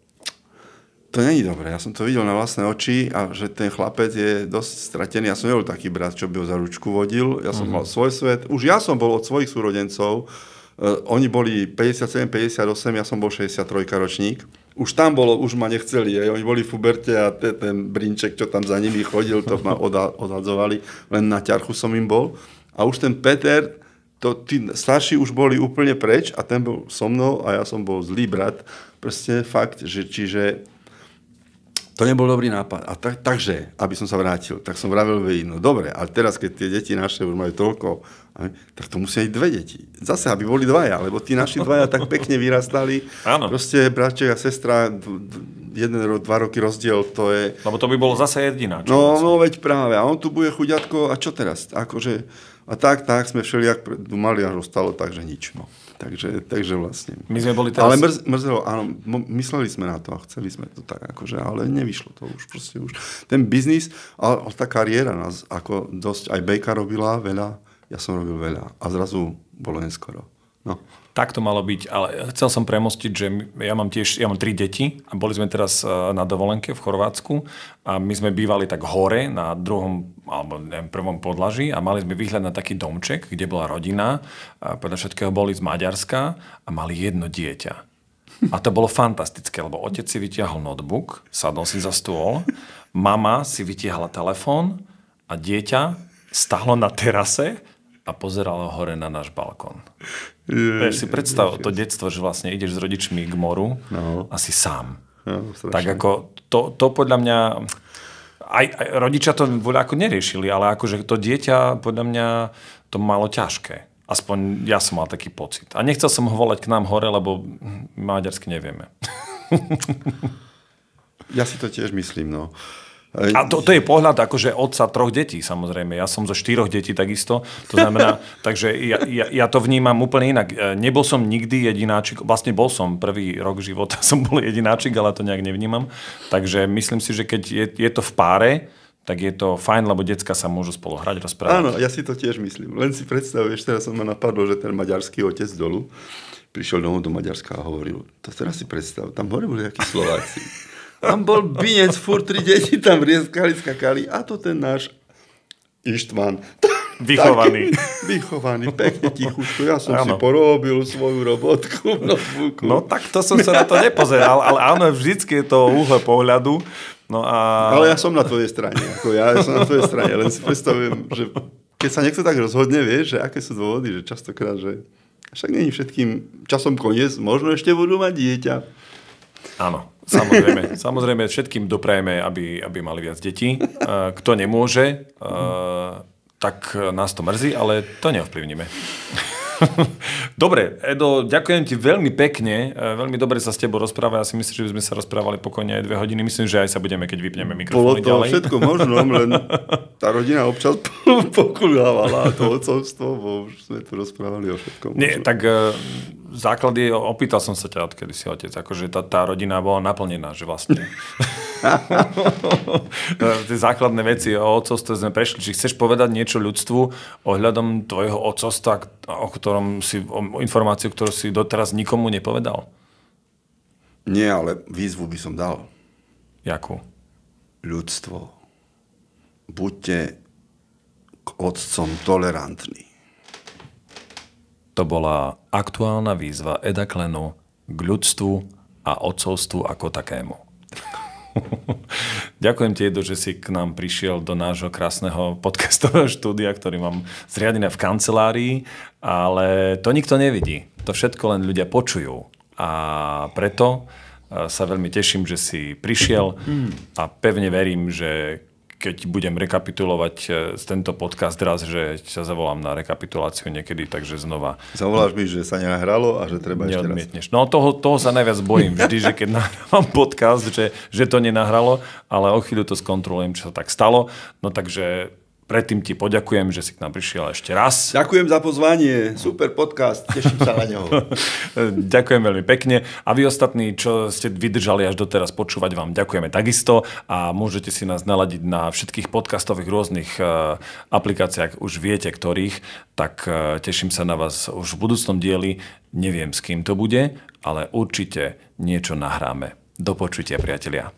to není dobré. Ja som to videl na vlastné oči a že ten chlapec je dosť stratený. Ja som nebol taký brat, čo by ho za ručku vodil. Ja som mm-hmm. mal svoj svet. Už ja som bol od svojich súrodencov. Uh, oni boli 57, 58, ja som bol 63 ročník. Už tam bolo, už ma nechceli. Aj. Oni boli v Fuberte a te, ten brinček, čo tam za nimi chodil, to ma odhadzovali. Len na ťarchu som im bol. A už ten Peter, to, tí starší už boli úplne preč a ten bol so mnou a ja som bol zlý brat. Proste fakt, že čiže to nebol dobrý nápad. A tak, takže, aby som sa vrátil, tak som vravil vy, no dobre, ale teraz, keď tie deti naše už majú toľko, tak to musia byť dve deti. Zase, aby boli dvaja, lebo tí naši dvaja tak pekne vyrastali. Áno. Proste bratček a sestra, jeden dva roky rozdiel, to je... Lebo to by bolo zase jediná. No, no veď práve. A on tu bude chuďatko, a čo teraz? Akože, a tak, tak sme všelijak mali, až ostalo, takže nič. No. Takže, takže vlastne. My sme boli teraz... Ale mrz, mrzelo, áno, mysleli sme na to a chceli sme to tak, akože, ale nevyšlo to už proste už. Ten biznis, ale, ale tá kariéra nás ako dosť, aj Bejka robila veľa, ja som robil veľa a zrazu bolo neskoro. No. Tak to malo byť, ale chcel som premostiť, že ja mám tiež, ja mám tri deti a boli sme teraz e, na dovolenke v Chorvátsku a my sme bývali tak hore na druhom alebo neviem, prvom podlaží a mali sme výhľad na taký domček, kde bola rodina, a podľa všetkého boli z Maďarska a mali jedno dieťa. A to bolo fantastické, lebo otec si vytiahol notebook, sadol si za stôl, mama si vytiahla telefón a dieťa stahlo na terase a pozeralo hore na náš balkón. Je, si predstav je, to detstvo, že vlastne ideš s rodičmi k moru no. a si sám. No, tak ako to, to podľa mňa aj, aj rodičia to ako neriešili, ale akože to dieťa podľa mňa to malo ťažké. Aspoň ja som mal taký pocit. A nechcel som ho volať k nám hore, lebo maďarsky nevieme. ja si to tiež myslím, no. A to, to je pohľad akože otca troch detí, samozrejme. Ja som zo štyroch detí takisto. To znamená, takže ja, ja, ja to vnímam úplne inak. E, nebol som nikdy jedináčik, vlastne bol som prvý rok života, som bol jedináčik, ale to nejak nevnímam. Takže myslím si, že keď je, je to v páre, tak je to fajn, lebo decka sa môžu spolu hrať, rozprávať. Áno, ja si to tiež myslím. Len si predstavuješ, teraz som ma napadlo, že ten maďarský otec dolu prišiel domov do Maďarska a hovoril, to teraz si predstav, tam hore boli nejakí Slováci. Tam bol binec, furt tri deti tam rieskali, skakali a to ten náš Ištvan. Vychovaný. Taký, vychovaný, pekne tichučko. Ja som ano. si porobil svoju robotku v notebooku. No tak to som sa na to nepozeral, ale áno, vždycky je to úhle pohľadu. No a... Ale ja som na tvojej strane. Ako ja, ja som na tvojej strane. Len si predstavujem, že keď sa niekto tak rozhodne, vieš, že aké sú dôvody, že častokrát, že však není všetkým časom koniec, možno ešte budú mať dieťa. Áno, samozrejme. samozrejme, všetkým doprajeme, aby, aby mali viac detí. Kto nemôže, tak nás to mrzí, ale to neovplyvníme. dobre, Edo, ďakujem ti veľmi pekne. E, veľmi dobre sa s tebou rozpráva. Ja si myslím, že by sme sa rozprávali pokojne aj dve hodiny. Myslím, že aj sa budeme, keď vypneme mikrofóny Bolo to ďalej. všetko možno, len tá rodina občas pokulávala to ocovstvo, bo už sme tu rozprávali o všetkom. Nie, tak uh, základ je, opýtal som sa ťa, odkedy si otec, akože tá, tá rodina bola naplnená, že vlastne. Tie základné veci o otcovstve sme prešli. Či chceš povedať niečo ľudstvu ohľadom tvojho otcovstva, o ktorom si, o informáciu, ktorú si doteraz nikomu nepovedal? Nie, ale výzvu by som dal. Jakú? Ľudstvo. Buďte k otcom tolerantní. To bola aktuálna výzva Eda Klenu k ľudstvu a otcovstvu ako takému. Ďakujem ti, Edo, že si k nám prišiel do nášho krásneho podcastového štúdia, ktorý mám zriadené v kancelárii, ale to nikto nevidí. To všetko len ľudia počujú. A preto e, sa veľmi teším, že si prišiel a pevne verím, že keď budem rekapitulovať e, tento podcast raz, že ťa zavolám na rekapituláciu niekedy, takže znova. Zavoláš mi, že sa nenahralo a že treba ešte raz. No toho, toho sa najviac bojím vždy, že keď nahrávam podcast, že, že to nenahralo, ale o chvíľu to skontrolujem, čo sa tak stalo. No takže Predtým ti poďakujem, že si k nám prišiel ešte raz. Ďakujem za pozvanie, super podcast, teším sa na neho. ďakujem veľmi pekne a vy ostatní, čo ste vydržali až doteraz počúvať, vám ďakujeme takisto a môžete si nás naladiť na všetkých podcastových rôznych uh, aplikáciách, už viete ktorých, tak uh, teším sa na vás už v budúcnom dieli. Neviem, s kým to bude, ale určite niečo nahráme. Do počutia, priatelia.